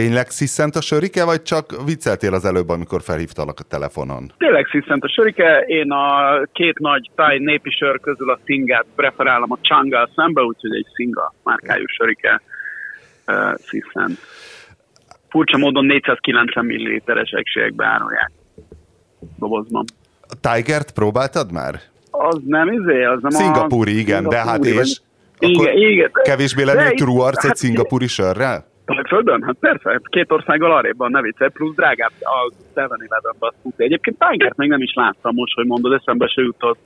tényleg sziszent a sörike, vagy csak vicceltél az előbb, amikor felhívtalak a telefonon? Tényleg sziszent a sörike. Én a két nagy táj népi sör közül a szingát preferálom a csanggal szembe, úgyhogy egy szinga márkájú sörike uh, sziszent. Furcsa módon 490 ml-es egységekbe árulják dobozban. A Tigert próbáltad már? Az nem izé, az nem Szingapúri, a... igen, de hát és? Igen, igen. Kevésbé lenni true arc hát, egy szingapúri sörrel? Földön? Hát persze, hát két országgal arrébb ne viccelj, plusz drágább a 7-Eleven-ben az futi. Egyébként Tigert még nem is láttam most, hogy mondod, eszembe se jutott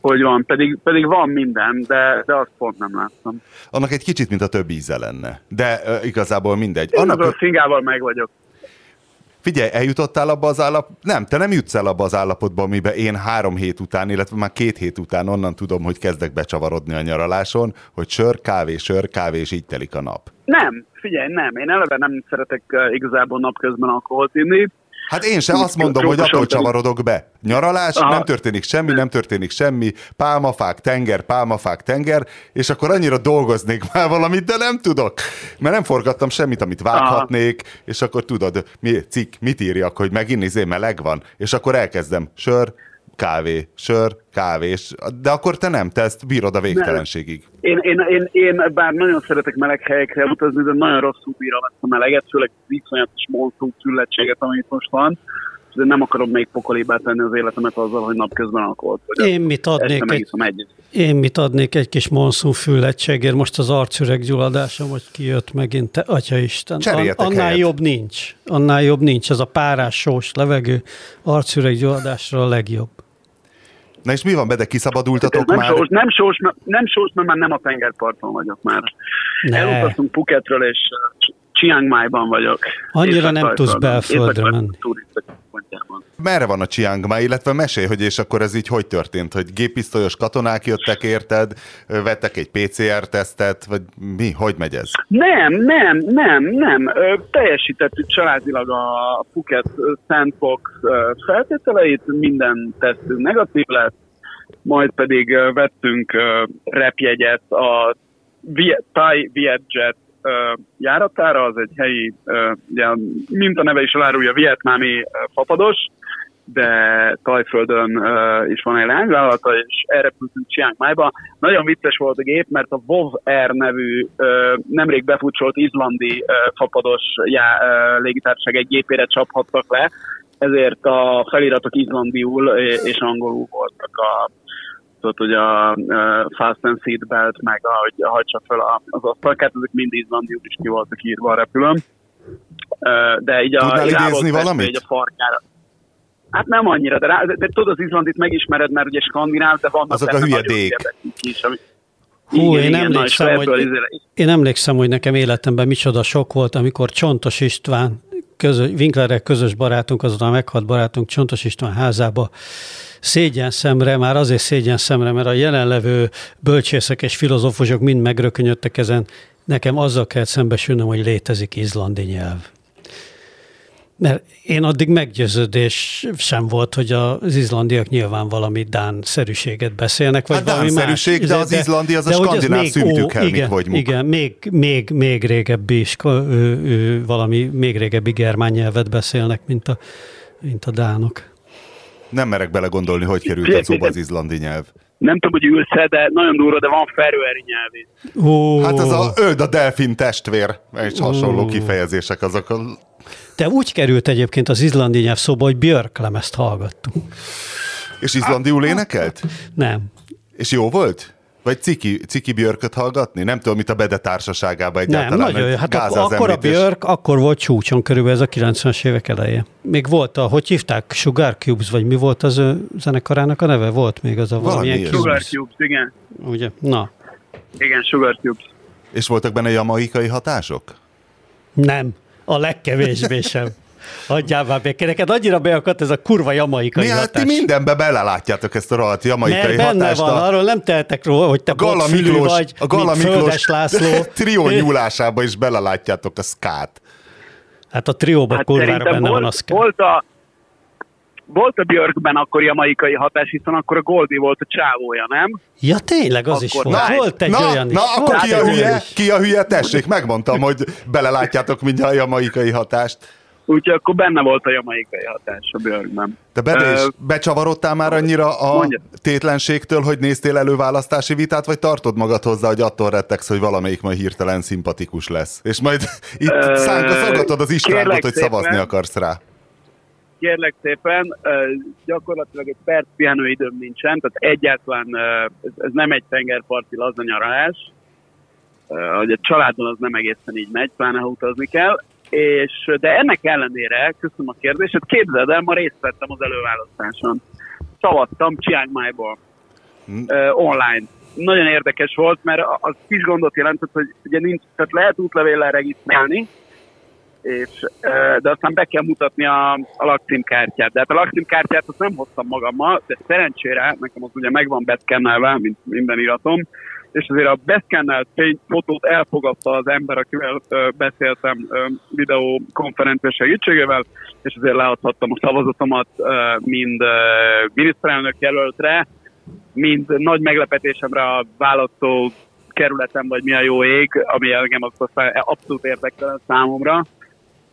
hogy van, pedig, pedig van minden, de, de azt pont nem láttam. Annak egy kicsit, mint a több íze lenne, de uh, igazából mindegy. Én Annak... a szingával meg vagyok. Figyelj, eljutottál abba az állap... Nem, te nem jutsz el abba az állapotba, amiben én három hét után, illetve már két hét után onnan tudom, hogy kezdek becsavarodni a nyaraláson, hogy sör, kávé, sör, kávé, és így telik a nap. Nem, figyelj, nem. Én eleve nem szeretek uh, igazából napközben alkoholt inni. Hát én sem azt mondom, hogy attól csavarodok be. Nyaralás, Aha. nem történik semmi, nem történik semmi, pálmafák, tenger, pálmafák, tenger, és akkor annyira dolgoznék már valamit, de nem tudok. Mert nem forgattam semmit, amit vághatnék, Aha. és akkor tudod, mi, cikk, mit írjak, hogy megint izé meleg van, és akkor elkezdem sör, kávé, sör, kávés, de akkor te nem, te ezt bírod a végtelenségig. Én, én, én, én, bár nagyon szeretek meleg helyekre utazni, de nagyon rosszul bírom ezt a meleget, főleg viszonyatos monszú szüllettséget, amit most van de nem akarom még pokolébát tenni az életemet azzal, hogy napközben alkoholt. Én mit adnék egy, egy, én mit adnék egy kis monszú füllettségért, most az arcüreg gyulladásom, hogy kijött megint, te, atya Isten. An, annál helyet. jobb nincs, annál jobb nincs, ez a párás sós levegő arcüreg gyulladásra a legjobb. Na és mi van, Bede, kiszabadultatok nem már? Sós, nem, sós, nem sós, mert már nem a tengerparton vagyok már. Ne. Elutaztunk Phuketről, és Chiang Mai-ban vagyok. Annyira nem tudsz belföldre menni. Merre van a Chiang Mai, illetve mesélj, hogy és akkor ez így hogy történt, hogy gépisztolyos katonák jöttek érted, vettek egy PCR-tesztet, vagy mi, hogy megy ez? Nem, nem, nem, nem. Teljesítettük családilag a Phuket Sandbox feltételeit, minden tesztünk negatív lett, majd pedig vettünk repjegyet a Thai Vietjet járatára, az egy helyi, ugye, mint a neve is elárulja, vietnámi fapados, de Tajföldön is van egy lányvállalata, és erre pültünk Chiang Mai-ba. Nagyon vicces volt a gép, mert a WoW Air nevű nemrég befutcsolt izlandi fapados já, légitársaság egy gépére csaphattak le, ezért a feliratok izlandiul és angolul voltak a tudod, hogy a uh, Fast and Seatbelt, meg ahogy hagyja fel az asztalkát, ezek mind izlandiul is ki voltak írva a repülőn. Uh, de így a, Tudnál idézni valamit? Így a farkára. Hát nem annyira, de, rá, de, de tudod, az izlandit megismered, mert ugye skandináv, de vannak Azok a hülye is, ami, Hú, igen, én, emlékszem, hogy, én emlékszem, hogy nekem életemben micsoda sok volt, amikor Csontos István, közös, Winklerek közös barátunk, azután meghalt barátunk Csontos István házába. Szégyen szemre, már azért szégyen szemre, mert a jelenlevő bölcsészek és filozófusok mind megrökönyödtek ezen, nekem azzal kell szembesülnöm, hogy létezik izlandi nyelv. Mert én addig meggyőződés sem volt, hogy az izlandiak nyilván valami dán-szerűséget beszélnek, vagy hát valami más. de az izlandi az a skandináv szűntük igen, vagy muk. Igen, még, még, még régebbi is, valami még régebbi germán nyelvet beszélnek, mint a, mint a dánok. Nem merek belegondolni, hogy került a szóba az izlandi nyelv. Nem tudom, hogy ülsz de nagyon durva, de van ferőeri nyelvét. Oh. Hát ez a öld a delfin testvér, és hasonló oh. kifejezések azok. A... Te úgy került egyébként az izlandi nyelv szóba, hogy Björk lemezt hallgattunk. És izlandiul énekelt? Nem. És jó volt? Vagy Ciki, Ciki Björköt hallgatni? Nem tudom, mit a Bede társaságában egyáltalán. Nem, nagyon jó. Hát akkor, akkor a Björk, akkor volt csúcson körülbelül ez a 90-es évek eleje. Még volt a, hogy hívták, Sugar Cubes, vagy mi volt az ő zenekarának a neve? Volt még az a valamilyen Cubes. Sugar Cubes, igen. Ugye? Na. Igen, Sugar Cubes. És voltak benne jamaikai hatások? Nem, a legkevésbé sem. Hagyjál már békén. Neked annyira beakadt ez a kurva jamaikai Mi, hatás. Ti mindenbe belelátjátok ezt a rohadt jamaikai Mert benne van, arról nem tehetek róla, hogy te a Gala Miklós, vagy, a Gala Miklós László. trió nyúlásába is belelátjátok a szkát. Hát a trióban hát kurvára benne volt, van a szkát. Volt a, volt a Björkben akkor jamaikai hatás, hiszen akkor a Goldie volt a csávója, nem? Ja, tényleg, az akkor is volt. Na, volt egy na, olyan na, is. akkor ki a hülye? Ki a hülye? Tessék, megmondtam, hogy belelátjátok mindjárt a jamaikai hatást. Úgyhogy akkor benne volt a jamaikai hatás a Björkben. De be, uh, becsavarodtál már annyira a mondja. tétlenségtől, hogy néztél előválasztási vitát, vagy tartod magad hozzá, hogy attól rettegsz, hogy valamelyik majd hirtelen szimpatikus lesz? És majd itt uh, szánka szagatod az Istvánot, hogy szépen, szavazni akarsz rá. Kérlek szépen, gyakorlatilag egy perc pihenőidőm nincsen, tehát egyáltalán ez, nem egy tengerparti lazanyaralás, uh, hogy a családon az nem egészen így megy, pláne ha utazni kell és, de ennek ellenére, köszönöm a kérdést, képzeld el, ma részt vettem az előválasztáson. Szavaztam Chiang Mai-ból hmm. uh, online. Nagyon érdekes volt, mert az kis gondot jelentett, hogy ugye nincs, tehát lehet útlevéllel regisztrálni, és, de aztán be kell mutatni a, a lakcímkártyát. De hát a lakcímkártyát azt nem hoztam magammal, de szerencsére, nekem az ugye megvan beszkennelve, mint minden iratom, és azért a beszkennelt fotót elfogadta az ember, akivel ö, beszéltem ö, videokonferencia segítségével, és azért leadhattam a szavazatomat ö, mind ö, miniszterelnök jelöltre, mind nagy meglepetésemre a választó kerületem, vagy mi a jó ég, ami engem aztán abszolút érdektelen számomra,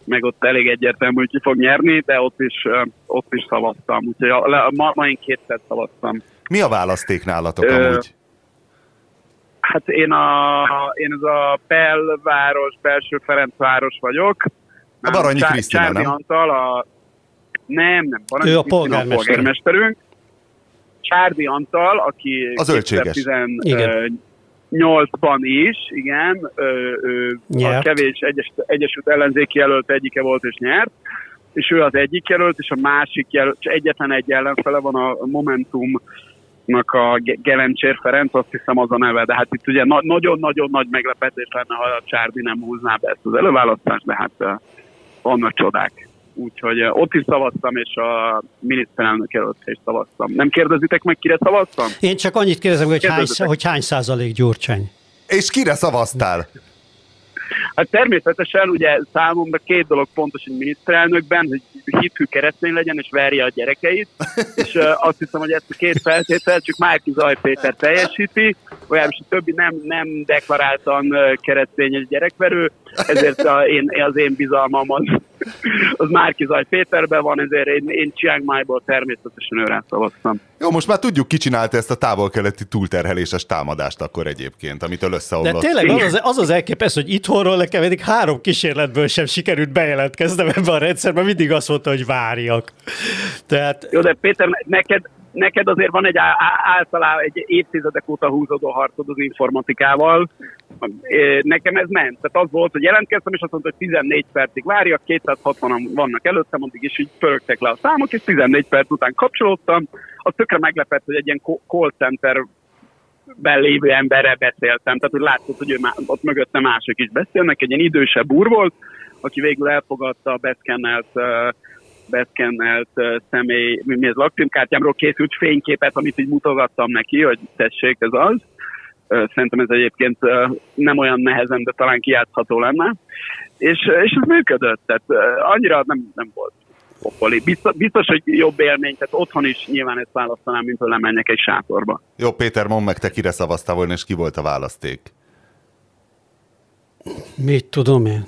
meg ott elég egyértelmű, hogy ki fog nyerni, de ott is, ott is szavaztam. Úgyhogy a, a, ma, ma én kétszer szavaztam. Mi a választék nálatok Ö, amúgy? Hát én, a, én ez a belváros, belső Ferencváros vagyok. A Baranyi Krisztina, nem? Antal, a... Nem, nem, Baranyi ő a polgármester. a polgármesterünk. Csárdi Antal, aki az 2018-ban is, igen, ő a kevés egyes, Egyesült Ellenzéki jelölt egyike volt és nyert, és ő az egyik jelölt, és a másik jelölt, egyetlen egy ellenfele van a Momentum a Gelencsér Ferenc, azt hiszem az a neve, de hát itt ugye nagyon-nagyon nagy meglepetés lenne, ha a Csárdi nem húzná be ezt az előválasztást, de hát vannak csodák. Úgyhogy ott is szavaztam, és a miniszterelnök előtt is szavaztam. Nem kérdezitek meg, kire szavaztam? Én csak annyit kérdezem, hogy hány, hogy hány százalék Gyurcsány. És kire szavaztál? Hát természetesen ugye számomra két dolog fontos egy miniszterelnökben, hogy hitű keresztény legyen és verje a gyerekeit, és azt hiszem, hogy ezt a két feltétel csak Márki Zaj Péter teljesíti, olyan a többi nem, nem deklaráltan keresztény egy gyerekverő, ezért a, én, az én bizalmam az, az Márki Zaj Péterben van, ezért én, én Chiang Mai-ból természetesen őre szavaztam. Jó, most már tudjuk, ki csinálta ezt a távol-keleti túlterheléses támadást akkor egyébként, amitől összeomlott. De tényleg az az, az, az elképesztő, hogy itthonról nekem eddig három kísérletből sem sikerült bejelentkeznem ebbe a rendszerbe, mindig azt mondta, hogy várjak. Tehát... Jó, de Péter, neked, neked azért van egy általában egy évtizedek óta húzódó harcod az informatikával. Nekem ez ment. Tehát az volt, hogy jelentkeztem, és azt mondta, hogy 14 percig várjak, 260-an vannak előttem, addig is így pörögtek le a számok, és 14 perc után kapcsolódtam. Az tökre meglepett, hogy egy ilyen call center lévő emberre beszéltem, tehát hogy látszott, hogy ő má, ott mögötte mások is beszélnek, egy ilyen idősebb úr volt, aki végül elfogadta a beszkennelt uh, beszkennelt személy, mi ez lakcímkártyámról készült fényképet, amit így mutogattam neki, hogy tessék, ez az. Szerintem ez egyébként nem olyan nehezen, de talán kijátszható lenne. És, és ez működött, tehát annyira nem, nem volt pokoli. Biztos, biztos, hogy jobb élmény, tehát otthon is nyilván ezt választanám, mint hogy lemenjek egy sátorba. Jó, Péter, mondd meg, te kire szavaztál volna, és ki volt a választék? Mit tudom én?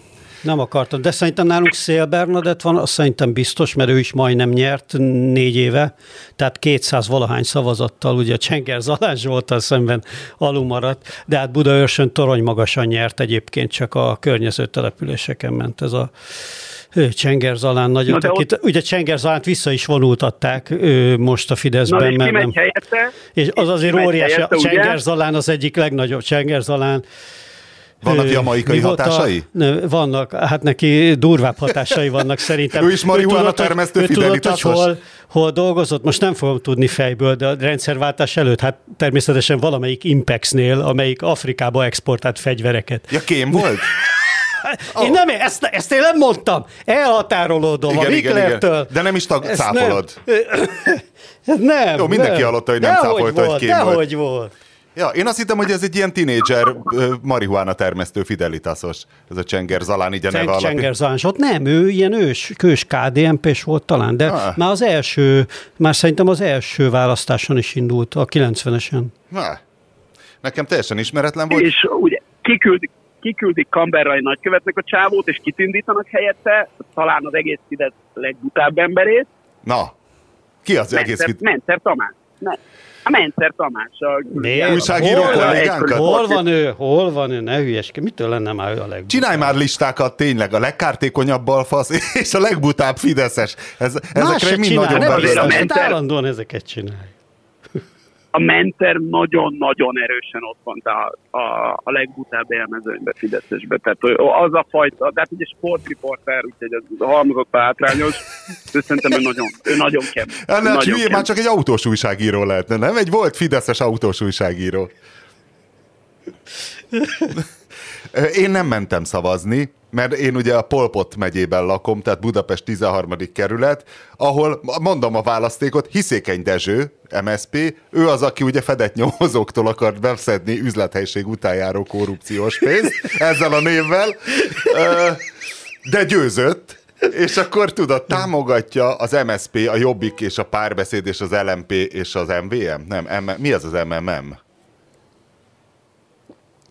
Nem akartam, de szerintem nálunk Szél Bernadett van, azt szerintem biztos, mert ő is majdnem nyert négy éve, tehát 200 valahány szavazattal, ugye Csenger Zalás volt a szemben alul maradt, de hát Budaörsön torony magasan nyert egyébként, csak a környező településeken ment ez a Csenger Zalán nagyot, Na akit, ott... ugye Csenger Zalánt vissza is vonultatták ő most a Fideszben. Na, és mert nem, helyette? És az azért óriási, helyette, a Csenger Zalán az egyik legnagyobb Csenger Zalán. Vannak jamaikai hatásai? A, ne, vannak, hát neki durvább hatásai vannak szerintem. ő is marihuana termesztő ő tudott, hogy hol, hol dolgozott, most nem fogom tudni fejből, de a rendszerváltás előtt, hát természetesen valamelyik Impexnél, amelyik Afrikába exportált fegyvereket. Ja, kém volt? Én nem, ezt, ezt én nem mondtam. Elhatárolódom igen, a Miklertől. De nem is tag, cáfolod. Nem. nem. Jó, mindenki nem. hallotta, hogy nem cáfolta, hogy kém volt. volt. Ja, én azt hittem, hogy ez egy ilyen tinédzser marihuána termesztő Fidelitásos, ez a Csenger Zalán, így a neve alapján. Csenger Zalán, ott nem, ő ilyen ős, kős KDNP-s volt talán, de ah. már az első, már szerintem az első választáson is indult, a 90-esen. Ah. Nekem teljesen ismeretlen volt. És ugye kiküldik, kiküldik Kamberrai nagykövetnek a csávót, és kitindítanak helyette, talán az egész Fidesz legbutább emberét. Na, ki az Menter, egész Fidesz? Menter Tamás. Nem. A Mencer Tamás. A Miért? Újságíró hol, kollégánkat? Hol van ő? Hol van ő? Ne hülyeske. Mitől lenne már ő a legbutább? Csinálj már listákat tényleg. A legkártékonyabb balfasz és a legbutább Fideszes. Ez, ezekre mind nagyon belőle. Állandóan ezeket csinálj a Menter nagyon-nagyon erősen ott van a, a, a legbutább élmezőnybe Fideszesbe. Tehát az a fajta, de hát ugye sportriporter, úgyhogy az a halmozott hátrányos, de szerintem ő nagyon, ő nagyon kemény. Hát hülye, már csak egy autós újságíró lehetne, nem? Egy volt Fideszes autós újságíró. Én nem mentem szavazni, mert én ugye a Polpot megyében lakom, tehát Budapest 13. kerület, ahol mondom a választékot, Hiszékeny Dezső, MSP, ő az, aki ugye fedett nyomozóktól akart beszedni üzlethelység utánjáró korrupciós pénzt, ezzel a névvel, de győzött, és akkor tudod, támogatja az MSP, a Jobbik és a Párbeszéd és az LMP és az MVM? Nem, M- mi az az MMM?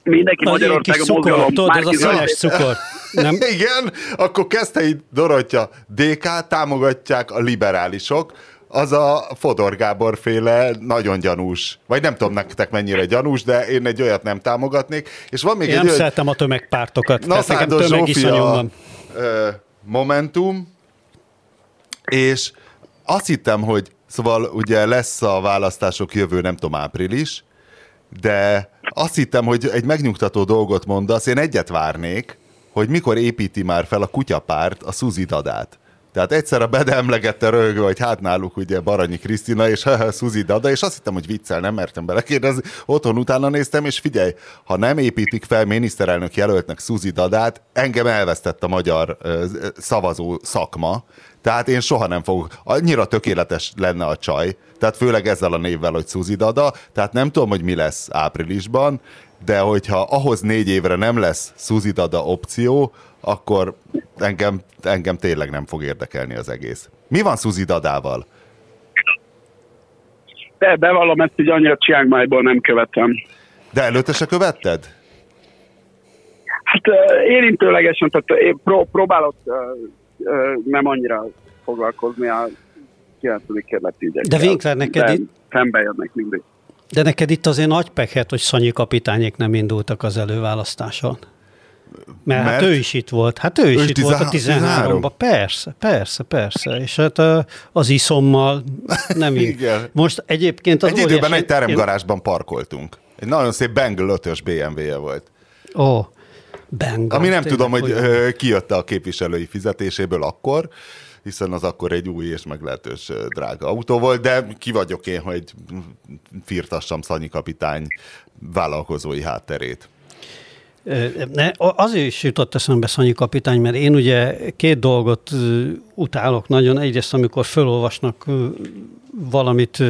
mindenki Magyarországon mozgalom. Tudod, ez a színes cukor. Nem? Igen, akkor Keszthelyi Dorottya DK támogatják a liberálisok, az a Fodor Gábor féle nagyon gyanús. Vagy nem tudom nektek mennyire gyanús, de én egy olyat nem támogatnék. És van még én egy nem olyan... szeretem a tömegpártokat. Na, Szándor Zsófia, Momentum, és azt hittem, hogy szóval ugye lesz a választások jövő, nem tudom, április, de azt hittem, hogy egy megnyugtató dolgot mondasz, én egyet várnék, hogy mikor építi már fel a kutyapárt a Suzi Dadát. Tehát egyszer a Bede emlegette röhögő, hogy hát náluk ugye Baranyi Krisztina és Suzi Dada, és azt hittem, hogy viccel, nem mertem belekérdezni. Otthon utána néztem, és figyelj, ha nem építik fel miniszterelnök jelöltnek Suzi Dadát, engem elvesztett a magyar szavazó szakma, tehát én soha nem fogok, annyira tökéletes lenne a csaj, tehát főleg ezzel a névvel, hogy Suzi Dada, tehát nem tudom, hogy mi lesz áprilisban, de hogyha ahhoz négy évre nem lesz Suzi Dada opció, akkor engem, engem tényleg nem fog érdekelni az egész. Mi van Suzi Dadával? De bevallom ezt, hogy annyira Chiang Mai-ból nem követem. De előtte se követted? Hát érintőlegesen, tehát én pró- próbálok nem annyira foglalkozni a 9. kerületi ügyekkel. De Winkler, neked itt... Szembe jönnek mindig. De neked itt azért nagy pekhet, hogy Szanyi kapitányék nem indultak az előválasztáson. Mert, Mert hát ő is itt volt. Hát ő is ő itt 13, volt a 13-ban. Persze, persze, persze. És hát az iszommal nem Igen. Most egyébként az Egy időben egy teremgarázsban parkoltunk. Egy nagyon szép Bengal 5-ös BMW-je volt. Ó, Bengal. Ami nem tudom, hogy olyan. kijött a képviselői fizetéséből akkor, hiszen az akkor egy új és meglehetős drága autó volt, de ki vagyok én, hogy firtassam Szanyi kapitány vállalkozói hátterét. Ne, azért is jutott eszembe Szanyi kapitány, mert én ugye két dolgot utálok nagyon. Egyrészt, amikor felolvasnak valamit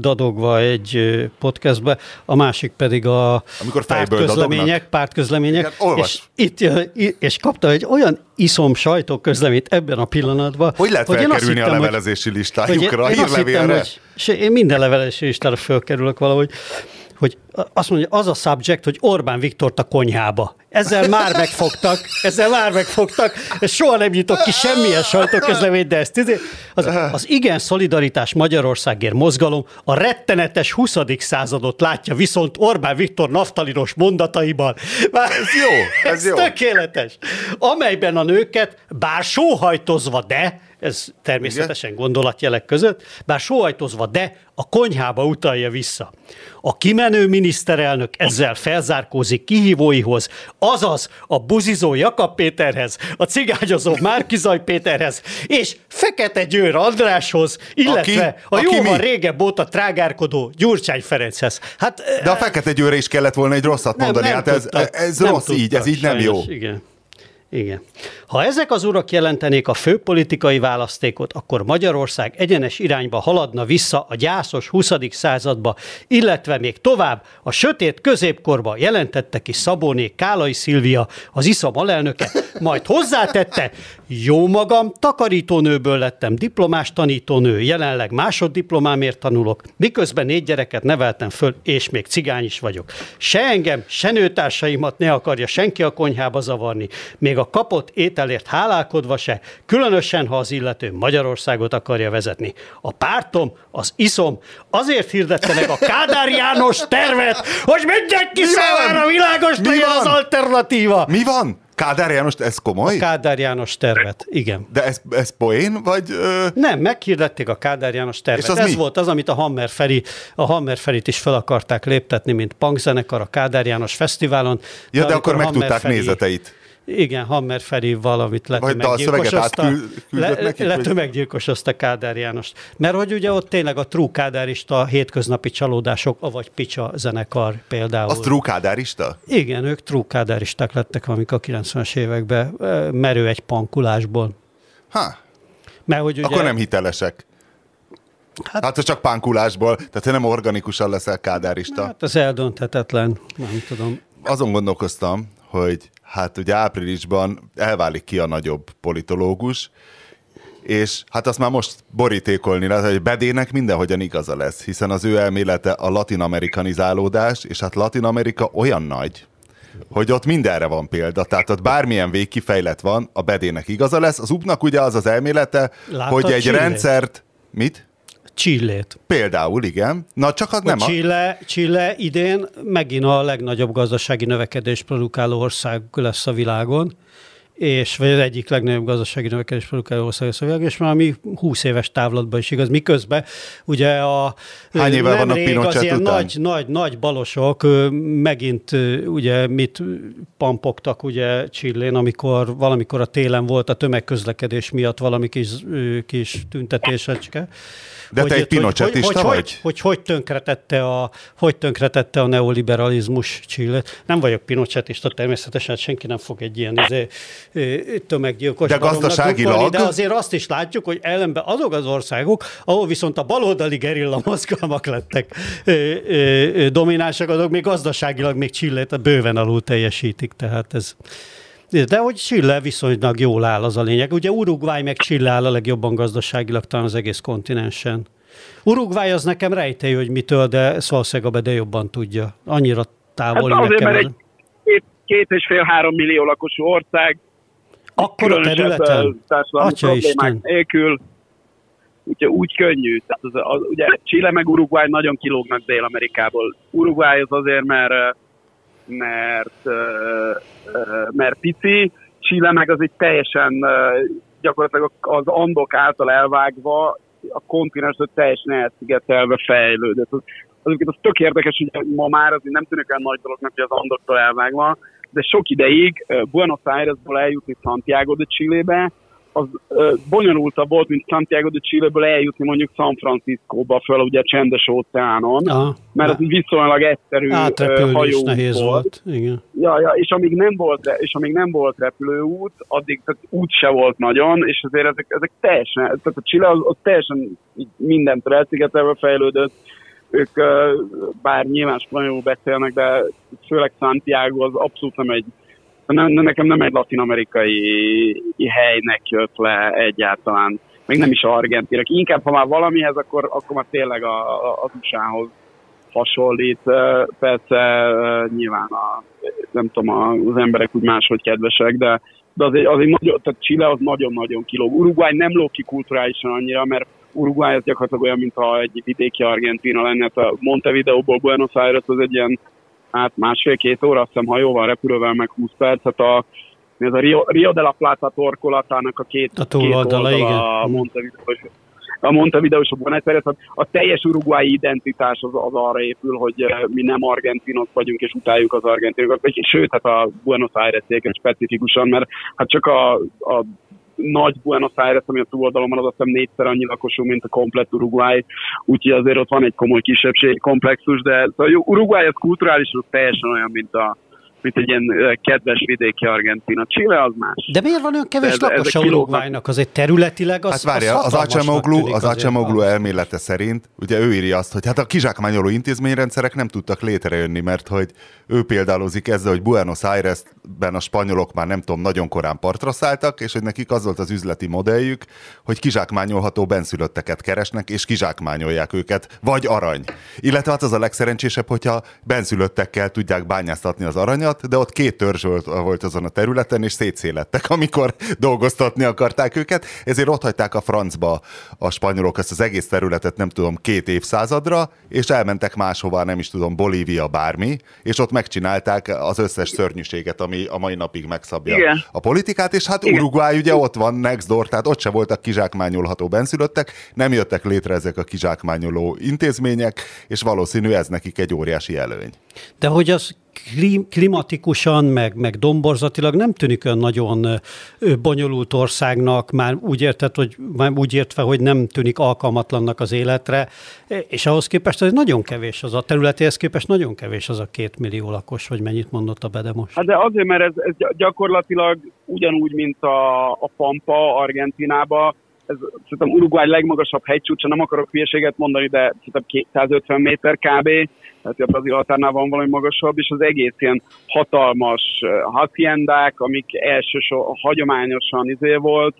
dadogva egy podcastbe, a másik pedig a Amikor pártközlemények, pártközlemények, Igen, és, itt, és kapta egy olyan iszom sajtóközleményt ebben a pillanatban. Hogy lehet hogy felkerülni hittem, a levelezési listájukra, a hírlevélre? Hogy, én minden levelezési listára fölkerülök valahogy, hogy azt mondja, az a subject, hogy Orbán Viktort a konyhába. Ezzel már megfogtak, ezzel már megfogtak, és soha nem nyitok ki semmilyen sajtóközleményt, de ezt izé- az, az igen szolidaritás Magyarországért mozgalom a rettenetes 20. századot látja viszont Orbán Viktor naftalinos mondataiban. Már, ez jó, ez, ez jó. tökéletes. Amelyben a nőket, bár sóhajtozva, de ez természetesen Igen? gondolatjelek között, bár sóhajtozva, de a konyhába utalja vissza. A kimenő miniszterelnök ezzel felzárkózik kihívóihoz, azaz a buzizó Jakab Péterhez, a cigányozó Márkizaj Péterhez, és Fekete Győr Andráshoz, illetve aki, a aki jóval mi? régebb óta trágárkodó Gyurcsány Ferenchez. Hát, De a Fekete Győre is kellett volna egy rosszat nem, mondani, nem hát ez, tudtak, ez rossz így, ez így nem jó. Igen. Igen. Ha ezek az urak jelentenék a főpolitikai választékot, akkor Magyarország egyenes irányba haladna vissza a gyászos 20. századba, illetve még tovább a sötét középkorba jelentette ki Szabóné Kálai Szilvia, az ISZAM alelnöke, majd hozzátette, jó magam, takarítónőből lettem diplomás tanítónő, jelenleg másoddiplomámért tanulok, miközben négy gyereket neveltem föl, és még cigány is vagyok. Se engem, se nőtársaimat ne akarja senki a konyhába zavarni, még a kapott ételért hálálkodva se, különösen, ha az illető Magyarországot akarja vezetni. A pártom, az iszom, azért hirdette meg a Kádár János tervet, hogy mindenki számára világos legyen az alternatíva. Mi van? Kádár János, ez komoly? A Kádár János tervet, igen. De ez, ez poén, vagy... Ö... Nem, meghirdették a Kádár János tervet. És az ez mi? volt az, amit a Hammer Feri, a Hammer Ferit is fel akarták léptetni, mint punkzenekar a Kádár János Fesztiválon. Ja, de, de akkor megtudták Feri... nézeteit. Igen, Hammer Feri valamit letömeggyilkosozta, le, letömeggyilkosozta Kádár Jánost. Mert hogy ugye ott tényleg a true kádárista hétköznapi csalódások, avagy Picsa zenekar például. Az true kádárista? Igen, ők true kádáristák lettek amik a 90-es években merő egy pankulásból. Ha. Mert, hogy ugye, Akkor nem hitelesek. Hát, hát csak pánkulásból, tehát te nem organikusan leszel kádárista. Hát ez eldönthetetlen, nem tudom. Azon gondolkoztam, hogy hát ugye áprilisban elválik ki a nagyobb politológus, és hát azt már most borítékolni lehet, hogy Bedének mindenhogyan igaza lesz, hiszen az ő elmélete a latin-amerikanizálódás, és hát Latin-Amerika olyan nagy, hogy ott mindenre van példa, tehát ott bármilyen végkifejlet van, a Bedének igaza lesz. Az UP-nak ugye az az elmélete, Láttad hogy egy rendszert... Mit? Csillét. Például, igen. Na csak az nem a... Chile, Chile idén megint a legnagyobb gazdasági növekedés produkáló ország lesz a világon és vagy az egyik legnagyobb gazdasági növekedés produkáló ország a világ, és valami 20 éves távlatban is igaz. Miközben ugye a Hány évvel vannak Pinochet az ilyen után? nagy, nagy, nagy balosok megint ugye mit pampogtak ugye Csillén, amikor valamikor a télen volt a tömegközlekedés miatt valami kis, kis tüntetésecske de hogy, te egy pinocsetista hogy, vagy? Hogy, hogy, hogy, tönkretette a, hogy tönkretette a neoliberalizmus Chile-t. Nem vagyok pinocsetista, természetesen senki nem fog egy ilyen izé, tömeggyilkos De gazdaságilag? De azért azt is látjuk, hogy ellenben azok az országok, ahol viszont a baloldali gerilla mozgalmak lettek dominánsak, azok még gazdaságilag még Chile-t bőven alul teljesítik, tehát ez... De hogy Chile viszonylag jól áll, az a lényeg. Ugye Uruguay meg Chile áll a legjobban gazdaságilag talán az egész kontinensen. Uruguay az nekem rejtei, hogy mitől, de valószínűleg a Bede jobban tudja. Annyira távoli hát nekem. Mert egy két, két és fél-három millió lakosú ország, akkor a területen? Atya Isten. Nélkül, úgyhogy úgy könnyű. Tehát az, az, ugye Chile meg Uruguay nagyon kilógnak Dél-Amerikából. Uruguay az azért, mert mert, mert pici, Chile meg az egy teljesen gyakorlatilag az Andok által elvágva a kontinens teljesen elszigetelve fejlődött. Az, az, az tök érdekes, hogy ma már azért nem tűnik olyan nagy dolognak, hogy az Andoktól elvágva, de sok ideig Buenos Airesból eljutni Santiago de Chile-be, az ö, bonyolultabb volt, mint Santiago de Chile-ből eljutni mondjuk San Francisco-ba föl, ugye a csendes óceánon, Aha, mert az viszonylag egyszerű hajó nehéz volt. volt. Igen. Ja, ja, és amíg nem volt, és amíg nem volt repülőút, addig tehát út se volt nagyon, és azért ezek, ezek teljesen, tehát a Chile az, az teljesen mindentől elszigetelve fejlődött, ők bár nyilván spanyolul beszélnek, de főleg Santiago az abszolút nem egy nem, nekem nem egy latin-amerikai helynek jött le egyáltalán, még nem is argentinek. Inkább, ha már valamihez, akkor, akkor már tényleg a, a, az USA-hoz hasonlít. Persze nyilván a, nem tudom, az emberek úgy máshogy kedvesek, de, de az egy, az egy nagyon, tehát Chile az nagyon-nagyon kilóg. Uruguay nem lóg ki kulturálisan annyira, mert Uruguay az gyakorlatilag olyan, mintha egy vidéki Argentina lenne. A Montevideo-ból Buenos Aires az egy ilyen hát másfél-két óra, azt hiszem hajóval, repülővel meg 20 perc, hát a, ez a Rio, Rio de la Plata torkolatának a két, a két oldala, igen. a Montevideo a Montevideo és a Buenos Aires, a, a teljes uruguayi identitás az, az arra épül, hogy mi nem argentinok vagyunk, és utáljuk az argentinokat, sőt, hát a Buenos Aires specifikusan, mert hát csak a, a nagy Buenos Aires, ami a túloldalon van, az azt hiszem négyszer annyi lakosú, mint a komplet Uruguay, úgyhogy azért ott van egy komoly kisebbség komplexus, de szóval Uruguay az kulturálisan teljesen olyan, mint a, mint egy ilyen kedves vidéki Argentina. Chile az más. De miért van olyan kevés lakosa Uruguaynak? Azért területileg az Hát várja, az, az Acemoglu, az Acemoglu elmélete szerint, ugye ő írja azt, hogy hát a kizsákmányoló intézményrendszerek nem tudtak létrejönni, mert hogy ő példálozik ezzel, hogy Buenos Airesben a spanyolok már nem tudom, nagyon korán partra szálltak, és hogy nekik az volt az üzleti modelljük, hogy kizsákmányolható benszülötteket keresnek, és kizsákmányolják őket, vagy arany. Illetve hát az a legszerencsésebb, hogyha benszülöttekkel tudják bányáztatni az aranyat, de ott két törzs volt, volt azon a területen, és szétszélettek, amikor dolgoztatni akarták őket, ezért ott hagyták a francba a spanyolok ezt az egész területet, nem tudom, két évszázadra, és elmentek máshova, nem is tudom, Bolívia, bármi, és ott megcsinálták az összes szörnyűséget, ami a mai napig megszabja Igen. a politikát, és hát Igen. Uruguay ugye ott van next door, tehát ott se voltak kizsákmányolható benszülöttek, nem jöttek létre ezek a kizsákmányoló intézmények, és valószínű ez nekik egy óriási előny. De hogy az klimatikusan, meg, meg domborzatilag nem tűnik olyan nagyon bonyolult országnak, már úgy érted, hogy már úgy értve, hogy nem tűnik alkalmatlannak az életre, és ahhoz képest ez nagyon kevés az a területéhez képest nagyon kevés az a két millió lakos, hogy mennyit mondott a Bede most. Hát de azért, mert ez, ez gyakorlatilag ugyanúgy, mint a, a Pampa Argentinában, ez szerintem Uruguay legmagasabb hegycsúcsa, nem akarok hülyeséget mondani, de szerintem 250 méter kb. Tehát a brazil határnál van valami magasabb, és az egész ilyen hatalmas haciendák, amik elsősorban hagyományosan izé volt,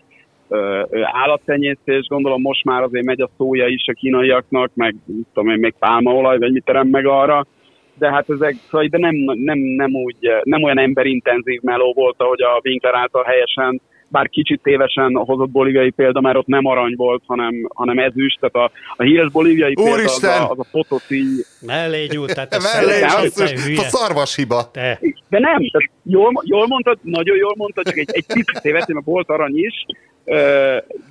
állattenyésztés, gondolom most már azért megy a szója is a kínaiaknak, meg tudom én, még pálmaolaj, vagy mit terem meg arra, de hát ezek, szóval de nem, nem, nem, úgy, nem olyan emberintenzív meló volt, ahogy a Winkler által helyesen bár kicsit tévesen hozott bolíviai példa, mert ott nem arany volt, hanem, hanem ezüst, tehát a, a híres bolíviai példa az a, az a potoszi... Mellé nyúlt, tehát a, Mellé a szarvas hiba. Te. De nem, tehát jól, jól mondtad, nagyon jól mondtad, csak egy, egy picit tévedtem, mert volt arany is,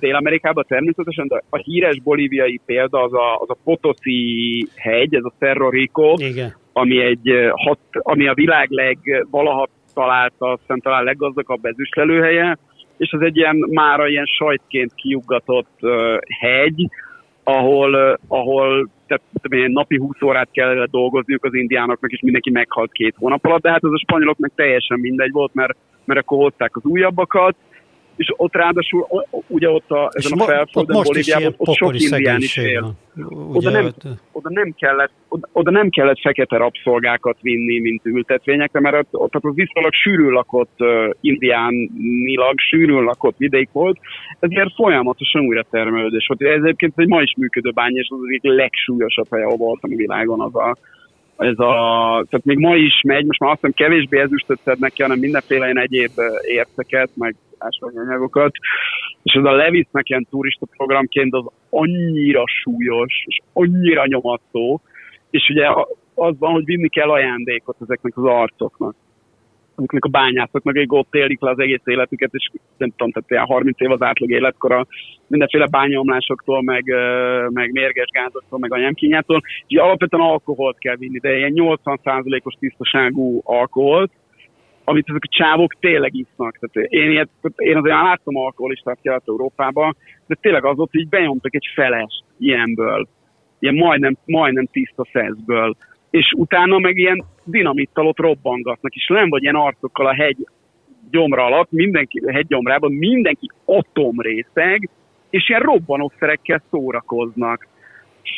Dél-Amerikában természetesen, de a híres bolíviai példa az a, az a Potosi hegy, ez a Cerro Rico, Igen. ami, egy, hat, ami a világ legvalaha találta, aztán talán leggazdagabb ezüstlelőhelye, és az egy ilyen mára ilyen sajtként kiuggatott uh, hegy, ahol, uh, ahol tehát, napi 20 órát kellett dolgozniuk az indiánoknak, és mindenki meghalt két hónap alatt, de hát az a spanyoloknak teljesen mindegy volt, mert, mert akkor hozták az újabbakat, és ott ráadásul, ugye ott a, ezen a felföldön, Bolíviában, ott sok indián is él. Oda nem, oda, nem kellett, oda, oda nem kellett fekete rabszolgákat vinni, mint ültetvényekre, mert ott, ott az viszonylag sűrűn lakott uh, indiánilag, sűrűn lakott vidék volt, ezért folyamatosan újra termelődés volt. Ez egyébként egy ma is működő bány, és az egyik legsúlyosabb hely, ahol voltam a világon, az a, ez a, tehát még ma is megy, most már azt hiszem kevésbé ezüstöt szednek ki, hanem mindenféle ilyen egyéb érteket, meg ásványanyagokat, és ez a levisznek ilyen turista programként az annyira súlyos, és annyira nyomató, és ugye az van, hogy vinni kell ajándékot ezeknek az arcoknak amiknek a bányászoknak, akik ott élik le az egész életüket, és nem tudom, tehát ilyen 30 év az átlag életkora, mindenféle bányomlásoktól, meg, meg mérges gázoktól, meg anyámkínjától, és alapvetően alkoholt kell vinni, de ilyen 80%-os tisztaságú alkoholt, amit ezek a csávok tényleg isznak. Tehát én, ilyet, én azért láttam alkoholistát Kelet-Európában, de tényleg az ott így benyomtak egy feles ilyenből, ilyen majdnem, majdnem tiszta szeszből, és utána meg ilyen dinamittal ott robbangatnak, és nem vagy ilyen arcokkal a hegy gyomra alatt, mindenki, a hegygyomrában mindenki atomrészeg, és ilyen robbanószerekkel szórakoznak.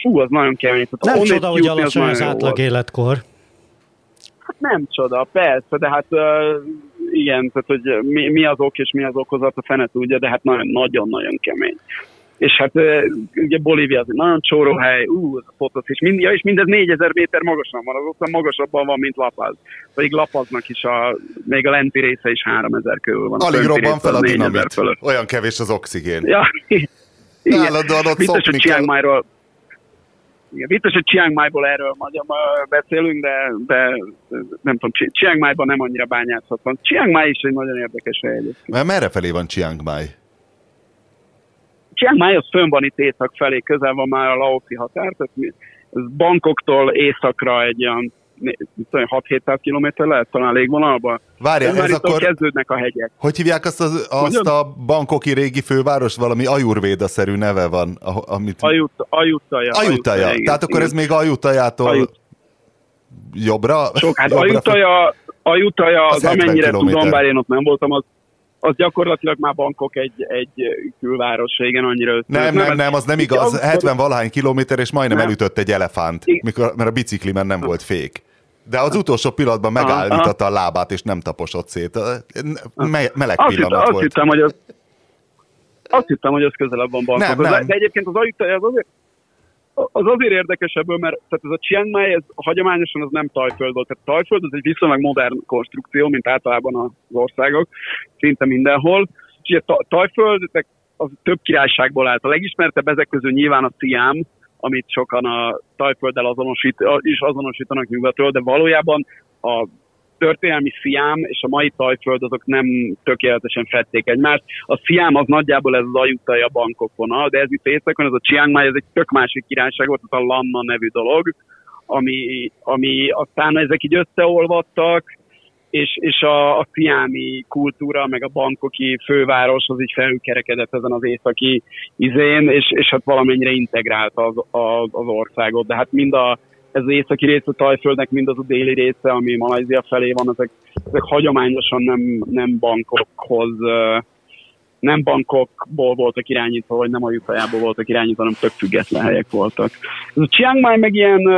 Fú, az nagyon kemény. Nem csoda, hogy alacsony az átlag életkor. Hát nem csoda, persze, de hát uh, igen, tehát hogy mi, mi az ok és mi az okozat, a fene tudja, de hát nagyon-nagyon kemény. És hát ugye Bolívia az egy nagyon csóró hely, ú, az a fotosz, és, mind, ja, és mindez 4000 méter magasan van, az ott magasabban van, mint Lapaz. Pedig Lapaznak is a, még a lenti része is 3000 körül van. Alig robban fel a dinamit. Olyan kevés az oxigén. Ja, igen. Állandóan ott Biztos, hogy Chiang Mai-ról igen, biztos, hogy Chiang Mai-ból erről magyar beszélünk, de, de nem tudom, Chiang Mai-ban nem annyira bányászat van. Chiang Mai is egy nagyon érdekes hely. Mert merre felé van Chiang Mai? Chiang Mai az fönn van itt észak felé, közel van már a Laoszi határ, tehát ez Bangkoktól északra egy olyan 6-700 kilométer lehet talán légvonalban. Várja, ez, ez akkor... kezdődnek a hegyek. Hogy hívják azt, az, azt a Bangkoki régi főváros? Valami ajurvéda-szerű neve van. Amit... Ajut, ajutaja. Ajutaja. Igen, Tehát akkor igen. ez még ajutajától Ajut. jobbra? Sok, hát jobbra ajutaja, Ajutaja, az, amennyire tudom, bár én ott nem voltam, az az gyakorlatilag már Bangkok egy, egy külváros, igen, annyira Nem, nem, nem, az nem igaz. 70 valahány kilométer, és majdnem nem. elütött egy elefánt, mikor, mert a biciklimen nem volt fék. De az utolsó pillanatban megállította a lábát, és nem taposott szét. Me- meleg azt pillanat hittem, volt. Azt hittem, hogy az, azt hittem, hogy az közelebb van Bangkok. Nem, nem. De egyébként az az azért, az azért érdekes ebből, mert tehát ez a Chiang Mai, ez hagyományosan az nem Tajföld volt. Tehát Tajföld az egy viszonylag modern konstrukció, mint általában az országok, szinte mindenhol. És ugye Tajföld az több királyságból állt. A legismertebb ezek közül nyilván a Siam, amit sokan a Tajfölddel azonosít, is azonosítanak nyugatról, de valójában a történelmi fiám és a mai Tajföld azok nem tökéletesen fették egymást. A fiám az nagyjából ez az ajutai a bankokon, de ez itt északon, ez a Chiang Mai, ez egy tök másik királyság volt, ez a Lanna nevű dolog, ami, ami aztán ezek így összeolvadtak, és, és a, a fiámi kultúra, meg a bankoki főváros az így felülkerekedett ezen az északi izén, és, és hát valamennyire integrált az, az, az országot. De hát mind a, ez az északi része Tajföldnek, mind az a déli része, ami Malajzia felé van, ezek, ezek hagyományosan nem, nem bankokhoz, nem bankokból voltak irányítva, vagy nem a juttajából voltak irányítva, hanem tök független helyek voltak. Ez a Chiang Mai meg ilyen,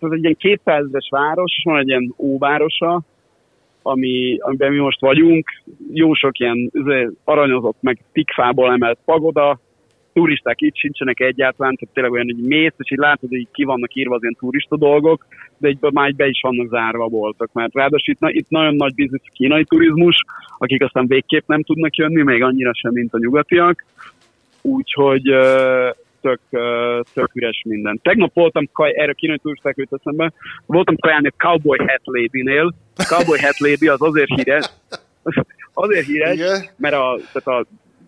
ez egy ilyen 200 es város, és van egy ilyen óvárosa, ami, amiben mi most vagyunk, jó sok ilyen aranyozott, meg tikfából emelt pagoda, turisták itt sincsenek egyáltalán, tehát tényleg olyan, hogy mész, és így látod, hogy ki vannak írva az ilyen turista dolgok, de egy már be is vannak zárva voltak, mert ráadásul itt, itt nagyon nagy biznisz kínai turizmus, akik aztán végképp nem tudnak jönni, még annyira sem, mint a nyugatiak, úgyhogy tök, tök üres minden. Tegnap voltam, kaj, erre kínai turisták jött eszembe, voltam kajálni a Cowboy Hat Lady-nél. A Cowboy Hat Lady az azért híres, azért híres, Igen. mert a, tehát a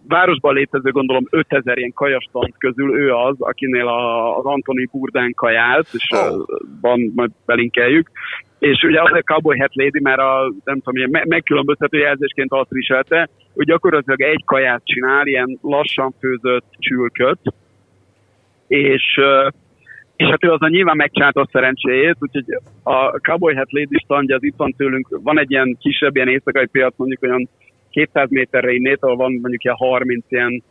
városban létező gondolom 5000 ilyen kajastant közül ő az, akinél a, az Antoni Burdán kajált, és oh. van, majd belinkeljük. És ugye azért Cowboy Hat Lady, mert a, nem tudom, ilyen megkülönböztető jelzésként azt viselte, hogy gyakorlatilag egy kaját csinál, ilyen lassan főzött csülköt, és és hát ő azon nyilván megcsinálta a szerencséjét, úgyhogy a Cowboy Hat Lady standja az itt van tőlünk, van egy ilyen kisebb, ilyen éjszakai piac, mondjuk olyan 200 méterre innét, ahol van mondjuk ilyen 30 ilyen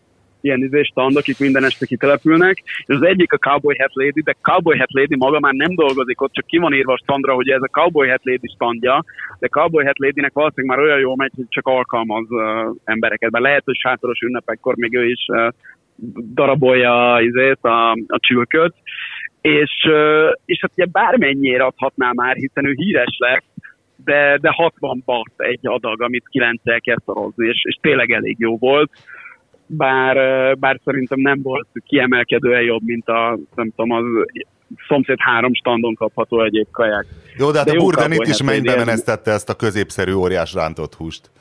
ilyen izé stand, akik minden este kitelepülnek, és az egyik a Cowboy Hat Lady, de Cowboy Hat Lady maga már nem dolgozik ott, csak ki van írva a standra, hogy ez a Cowboy Hat Lady standja, de Cowboy Hat Lady-nek valószínűleg már olyan jó megy, hogy csak alkalmaz uh, embereket, mert lehet, hogy sátoros ünnepekkor még ő is uh, darabolja izét, a, a csülköt, és, és hát ugye bármennyire adhatná már, hiszen ő híres lesz, de, de 60 bat egy adag, amit 9 kell szorozni, és, és tényleg elég jó volt. Bár, bár szerintem nem volt kiemelkedően jobb, mint a, nem tudom, az szomszéd három standon kapható egyéb kaják. Jó, de hát de a Burgen itt is mennybe menesztette ezt a középszerű óriás rántott húst.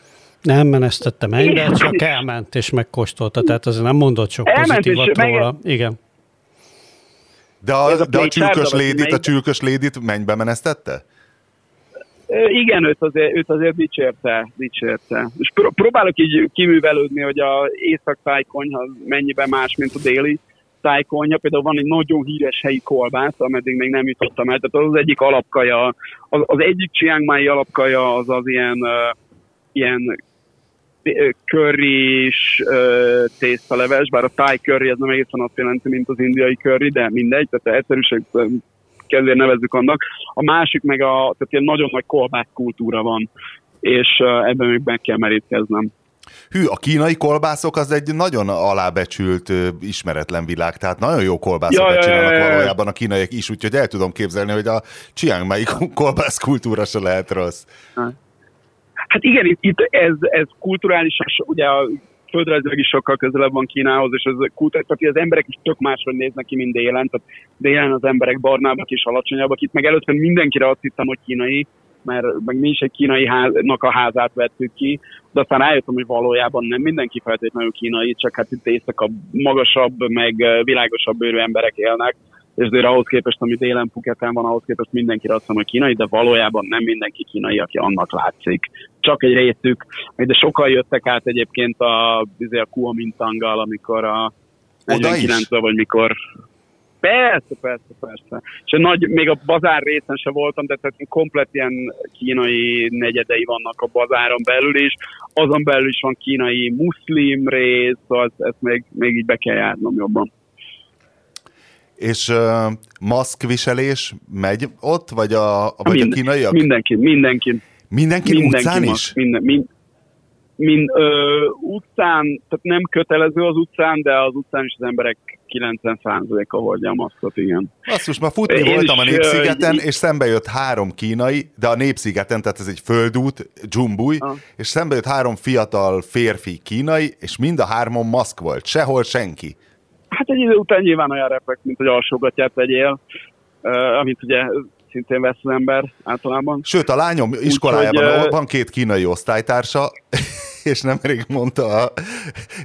Nem menesztette mennybe, csak elment és megkóstolta, tehát azért nem mondott sok pozitívat róla. Meg... Igen. De a, a de a csülkös lédit, a csülkös lédit mennybe menesztette? Igen, őt azért, őt azért dicsérte, dicsérte. És próbálok így kiművelődni, hogy a észak tájkonyha mennyiben más, mint a déli tájkonyha. Például van egy nagyon híres helyi kolbász, ameddig még nem jutottam el. Tehát az, az egyik alapkaja, az, az egyik Chiang Mai alapkaja az az ilyen, uh, ilyen currys uh, tésztaleves, bár a táj curry ez nem egészen azt jelenti, mint az indiai curry, de mindegy, tehát egyszerűség kedvéért nevezzük annak. A másik meg a, tehát ilyen nagyon nagy kolbász kultúra van, és ebben még meg kell merítkeznem. Hű, a kínai kolbászok az egy nagyon alábecsült, ismeretlen világ, tehát nagyon jó kolbászokat ja, csinálnak ja, ja, ja. valójában a kínaiak is, úgyhogy el tudom képzelni, hogy a Chiang Mai kolbász kultúra se lehet rossz. Hát igen, itt, itt ez, ez kulturális, ugye a földrajzilag is sokkal közelebb van Kínához, és kultúr, tehát az emberek is tök máshogy néznek ki, mint délen, tehát délen az emberek barnábbak és alacsonyabbak, itt meg előtte mindenkire azt hittem, hogy kínai, mert meg mi is egy kínai háznak a házát vettük ki, de aztán rájöttem, hogy valójában nem mindenki feltétlenül kínai, csak hát itt éjszaka magasabb, meg világosabb bőrű emberek élnek, és azért ahhoz képest, ami délen Phuketen van, ahhoz képest mindenki azt mondja, hogy kínai, de valójában nem mindenki kínai, aki annak látszik. Csak egy részük, de sokan jöttek át egyébként a, izé a Kuomintanggal, amikor a 49 vagy mikor Persze, persze, persze. És nagy, még a bazár részen se voltam, de tehát komplet ilyen kínai negyedei vannak a bazáron belül is. Azon belül is van kínai muszlim rész, az, ezt még, még így be kell járnom jobban. És uh, maszkviselés megy ott, vagy a, vagy Mind, a kínaiak? Mindenki, mindenki. Mindenki, mindenki utcán maszk, is? Minden, mind, mind, ö, utcán, tehát nem kötelező az utcán, de az utcán is az emberek 90%-a hordja a maszkot, igen. most már futni Én voltam a Népszigeten, és szembe jött három kínai, de a Népszigeten, tehát ez egy földút, dzsumbuj, ah. és szembe jött három fiatal férfi kínai, és mind a hármon maszk volt, sehol senki. Hát egy idő után nyilván olyan repek, mint hogy alsógatját tegyél, uh, amit ugye szintén vesz az ember általában. Sőt, a lányom iskolájában Úgy, van két kínai osztálytársa, és nemrég mondta,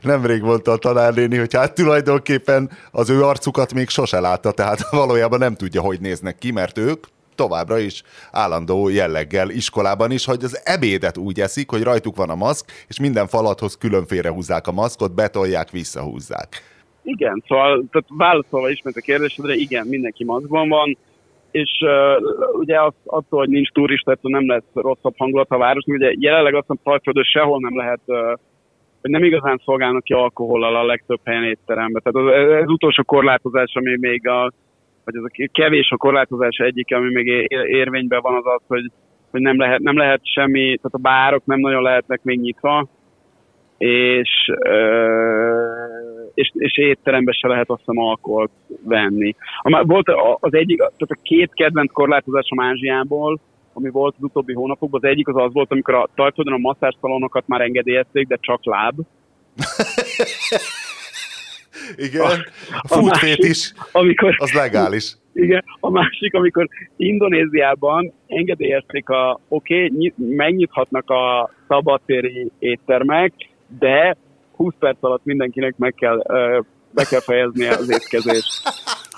nemrég mondta a tanárnéni, hogy hát tulajdonképpen az ő arcukat még sose látta, tehát valójában nem tudja, hogy néznek ki, mert ők továbbra is állandó jelleggel iskolában is, hogy az ebédet úgy eszik, hogy rajtuk van a maszk, és minden falathoz különféle húzzák a maszkot, betolják, visszahúzzák. Igen, szóval tehát válaszolva ismét a kérdésedre, igen, mindenki maszkban van, és uh, ugye az, attól, hogy nincs turista, nem lesz rosszabb hangulat a város. Ugye jelenleg azt mondom, Tajföldön sehol nem lehet, uh, nem igazán szolgálnak ki alkohollal a legtöbb helyen étteremben. Tehát az, az utolsó korlátozás, ami még a, vagy ez a kevés a korlátozás egyik, ami még érvényben van, az az, hogy, hogy nem, lehet, nem lehet semmi, tehát a bárok nem nagyon lehetnek még nyitva, és, és, és étteremben se lehet azt hiszem alkoholt venni. Volt az egyik, tehát a két kedvenc korlátozásom Ázsiából, ami volt az utóbbi hónapokban, az egyik az az volt, amikor a Tajföldön a masszázszalonokat már engedélyezték, de csak láb. Igen, a futfét is, amikor, az legális. Igen, a másik, amikor Indonéziában engedélyezték a, oké, okay, megnyithatnak a szabadtéri éttermek, de 20 perc alatt mindenkinek meg kell, be kell fejezni az étkezést.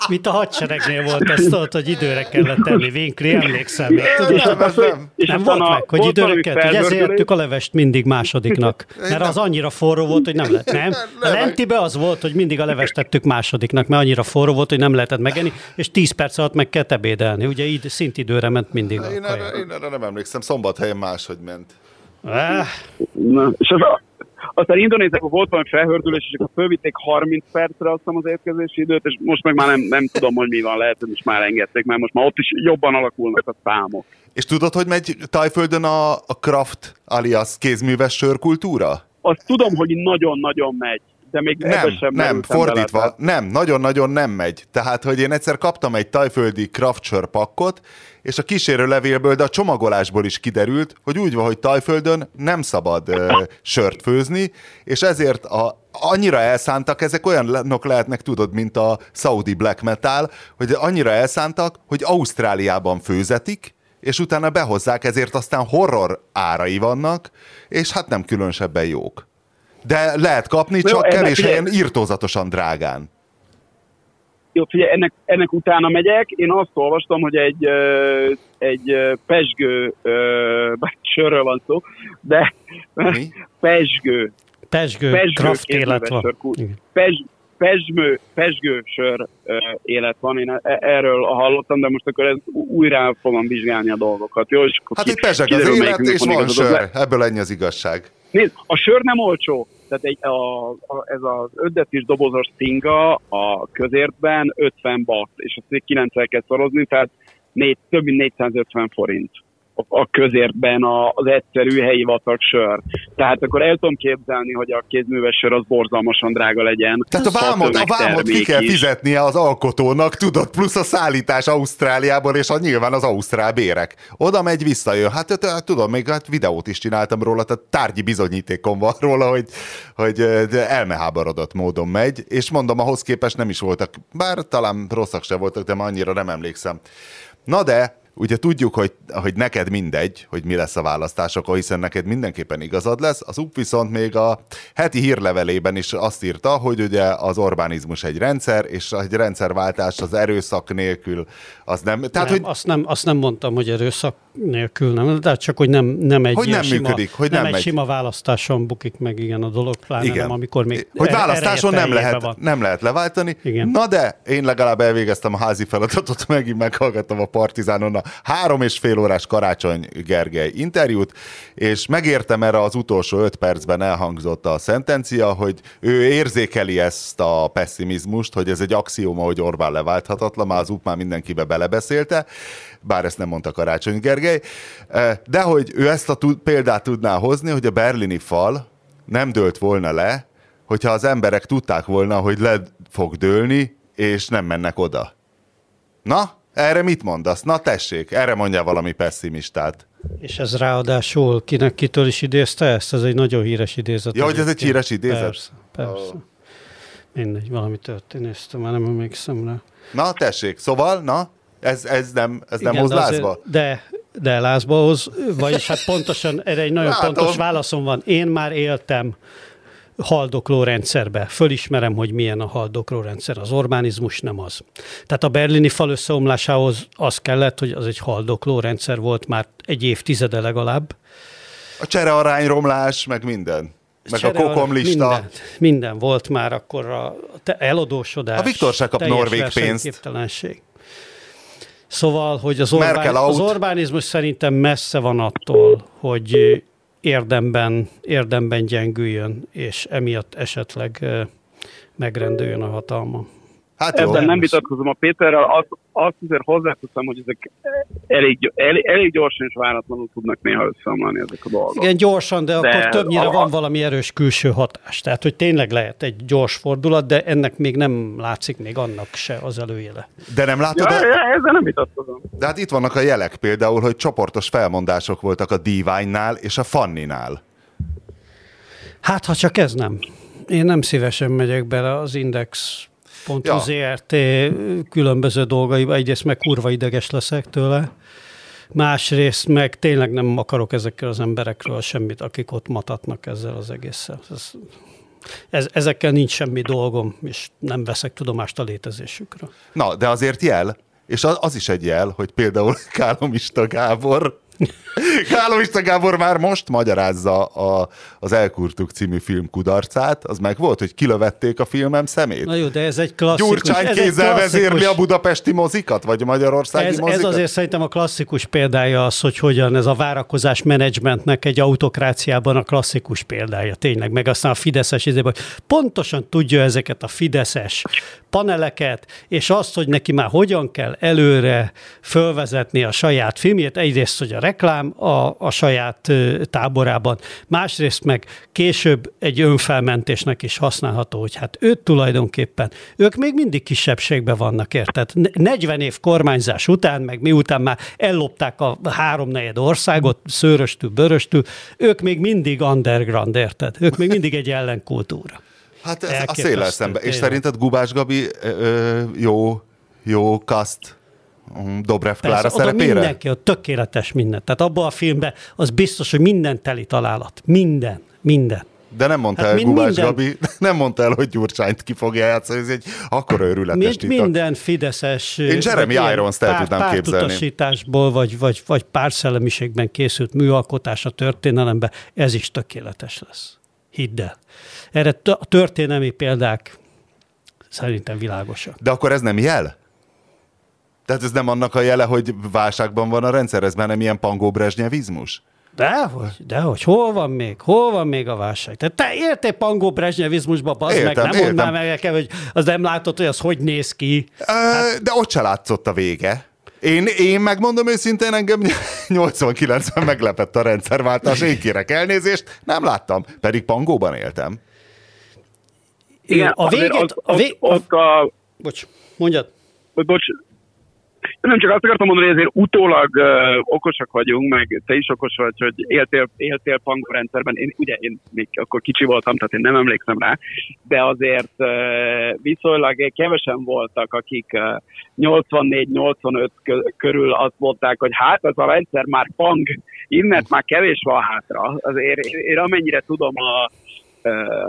Mint a hadseregnél volt ezt ott, hogy időre kellett tenni. Vinkli, emlékszem még. Tudod, nem, nem, nem. nem volt a, meg, hogy időre kellett, hogy ezért ettük a levest mindig másodiknak. Mert az annyira forró volt, hogy nem lehet. Nem? A lentibe az volt, hogy mindig a levest tettük másodiknak, mert annyira forró volt, hogy nem lehetett megenni, és 10 perc alatt meg kell ebédelni. Ugye így szintidőre ment mindig a én, erre, én erre nem emlékszem, szombathelyen máshogy ment. Ah. Na, és az, aztán indonézekben volt valami felhördülés, és akkor fölvitték 30 percre azt az érkezési időt, és most meg már nem, nem tudom, hogy mi van, lehet, hogy most már engedték, mert most már ott is jobban alakulnak a számok. És tudod, hogy megy Tajföldön a, a craft alias kézműves sörkultúra? Azt tudom, hogy nagyon-nagyon megy de még nem, sem nem, fordítva, bele. nem, nagyon-nagyon nem megy. Tehát, hogy én egyszer kaptam egy tajföldi craft pakkot, és a kísérő levélből, de a csomagolásból is kiderült, hogy úgy van, hogy Tajföldön nem szabad ö, sört főzni, és ezért a, annyira elszántak, ezek olyanok lehetnek, tudod, mint a Saudi black metal, hogy annyira elszántak, hogy Ausztráliában főzetik, és utána behozzák, ezért aztán horror árai vannak, és hát nem különösebben jók. De lehet kapni, csak Jó, kevés helyen írtózatosan drágán. Jó, figyelj, ennek, ennek utána megyek. Én azt olvastam, hogy egy, egy pesgő, bár sörről van szó, de Mi? pesgő. Pesgő, pesgő kraft élet van. Pes, pesgő, pesgő sör élet van. Én e, erről hallottam, de most akkor ez újra fogom vizsgálni a dolgokat. Jó, és hát itt pesek az élet, és van sör. Ebből ennyi az igazság. Nézd, a sör nem olcsó. Tehát egy, a, a, ez az ötdetis dobozos szinga a közértben 50 bat, és azt 9 kell szorozni, tehát négy, több mint 450 forint a közértben az egyszerű helyi vatak sör. Tehát akkor el tudom képzelni, hogy a kézműves sör az borzalmasan drága legyen. Tehát a vámot, a vámot ki kell is. fizetnie az alkotónak, tudod, plusz a szállítás Ausztráliából, és a nyilván az ausztrál bérek. Oda megy, visszajön. Hát tudom, még hát videót is csináltam róla, tehát tárgyi bizonyítékom van róla, hogy, hogy elmeháborodott módon megy, és mondom, ahhoz képest nem is voltak, bár talán rosszak se voltak, de már annyira nem emlékszem. Na de, ugye tudjuk, hogy, hogy neked mindegy, hogy mi lesz a választásokon, hiszen neked mindenképpen igazad lesz. Az UP viszont még a heti hírlevelében is azt írta, hogy ugye az Orbánizmus egy rendszer, és egy rendszerváltás az erőszak nélkül az nem... Tehát, nem, hogy... azt, nem, azt nem mondtam, hogy erőszak nélkül nem, de csak hogy nem, nem egy hogy nem sima, működik, hogy nem, nem egy sima választáson bukik meg igen a dolog, pláne igen. nem, amikor még Hogy választáson nem lehet, van. nem lehet leváltani. Igen. Na de én legalább elvégeztem a házi feladatot, megint meghallgattam a Partizánon a három és fél órás Karácsony Gergely interjút, és megértem erre az utolsó öt percben elhangzott a szentencia, hogy ő érzékeli ezt a pessimizmust, hogy ez egy axióma, hogy Orbán leválthatatlan, már az UP már mindenkibe belebeszélte, bár ezt nem mondta Karácsony Gergely, e, de hogy ő ezt a példát tudná hozni, hogy a berlini fal nem dőlt volna le, hogyha az emberek tudták volna, hogy le fog dőlni, és nem mennek oda. Na, erre mit mondasz? Na tessék, erre mondja valami pessimistát. És ez ráadásul kinek kitől is idézte ezt? Ez egy nagyon híres idézet. Ja, hogy ez egy híres idézet? Persze, persze. Oh. Mindegy, valami történésztem, már nem emlékszem rá. Na, tessék, szóval, na, ez, ez nem, ez Igen, nem hoz lázba? De, de lázba hoz, vagyis hát pontosan, erre egy nagyon Látom. pontos válaszom van. Én már éltem haldokló rendszerbe. Fölismerem, hogy milyen a haldokló rendszer. Az Orbánizmus nem az. Tehát a berlini fal összeomlásához az kellett, hogy az egy haldokló rendszer volt már egy évtizede legalább. A csere romlás, meg minden. Meg a kokomlista. Minden, minden volt már akkor a eladósodás. A Viktor se kap norvég pénzt. Szóval, hogy az, Orbán, az Orbánizmus szerintem messze van attól, hogy érdemben, érdemben gyengüljön, és emiatt esetleg megrendüljön a hatalma. Hát Ebben nem vitatkozom a Péterrel, azt, azt azért hozzáteszem, hogy ezek elég, elég, elég gyorsan és váratlanul tudnak néha összeomlani ezek a dolgok. Igen, gyorsan, de, de akkor többnyire a... van valami erős külső hatás. Tehát, hogy tényleg lehet egy gyors fordulat, de ennek még nem látszik még annak se az előjele. De nem látod? Ja, a... ja, ezzel nem vitatkozom. De hát itt vannak a jelek például, hogy csoportos felmondások voltak a Divine-nál és a Fanninál. Hát, ha csak ez nem. Én nem szívesen megyek bele az Index ja. ZRT különböző dolgaiba. Egyrészt meg kurva ideges leszek tőle, másrészt meg tényleg nem akarok ezekkel az emberekről semmit, akik ott matatnak ezzel az egésszel. Ez, ez, ezekkel nincs semmi dolgom, és nem veszek tudomást a létezésükről. Na, de azért jel, és az, az is egy jel, hogy például Kálomista Gábor Kálomista Gábor már most magyarázza a, az Elkurtuk című film kudarcát, az meg volt, hogy kilövették a filmem szemét. Na jó, de ez egy klasszikus. Gyurcsány kézzel vezérli a budapesti mozikat, vagy a magyarországi ez, mozikat? Ez azért szerintem a klasszikus példája az, hogy hogyan ez a várakozás menedzsmentnek egy autokráciában a klasszikus példája, tényleg, meg aztán a Fideszes izében, pontosan tudja ezeket a Fideszes paneleket, és azt, hogy neki már hogyan kell előre fölvezetni a saját filmjét, egyrészt, hogy a reklám a, a saját táborában, másrészt meg később egy önfelmentésnek is használható, hogy hát őt tulajdonképpen, ők még mindig kisebbségben vannak, érted? 40 év kormányzás után, meg miután már ellopták a háromnegyed országot, szőröstül, böröstül, ők még mindig underground, érted? Ők még mindig egy ellenkultúra. Hát ez a széles szembe. És szerinted Gubás Gabi ö, jó, jó kaszt mm, Dobrev Klára Persze, szerepére? mindenki, ott tökéletes minden. Tehát abban a filmben az biztos, hogy minden teli találat. Minden, minden. De nem mondta hát el Gubás minden... Gabi, nem mondta el, hogy Gyurcsányt ki fogja játszani, ez egy akkor őrületes Mint minden fideszes... Én Jeremy Irons-t el tudnám képzelni. vagy, vagy, vagy párszellemiségben készült műalkotás a történelemben, ez is tökéletes lesz. Hidd el. Erre a történelmi példák szerintem világosak. De akkor ez nem jel? Tehát ez nem annak a jele, hogy válságban van a rendszer, ez már nem ilyen pangó brezsnyevizmus? Dehogy, dehogy, hol van még, hol van még a válság? Tehát te értél pangó brezsnyevizmusba, bazd meg, nem mondd már meg nekem, hogy az nem látod, hogy az hogy néz ki. Hát... De ott se látszott a vége. Én, én megmondom őszintén, engem 89-ben meglepett a rendszerváltás, én kérek elnézést, nem láttam, pedig pangóban éltem. Igen, a végét... A, a, a, a, a, bocs, mondjad. Bocs, Nem csak azt akartam mondani, hogy ezért utólag uh, okosak vagyunk, meg te is okos vagy, hogy éltél, éltél pangó rendszerben. Én, ugye én még akkor kicsi voltam, tehát én nem emlékszem rá, de azért uh, viszonylag kevesen voltak, akik uh, 84-85 körül azt mondták, hogy hát ez a rendszer már pang, innen már kevés van hátra. Azért én, én amennyire tudom a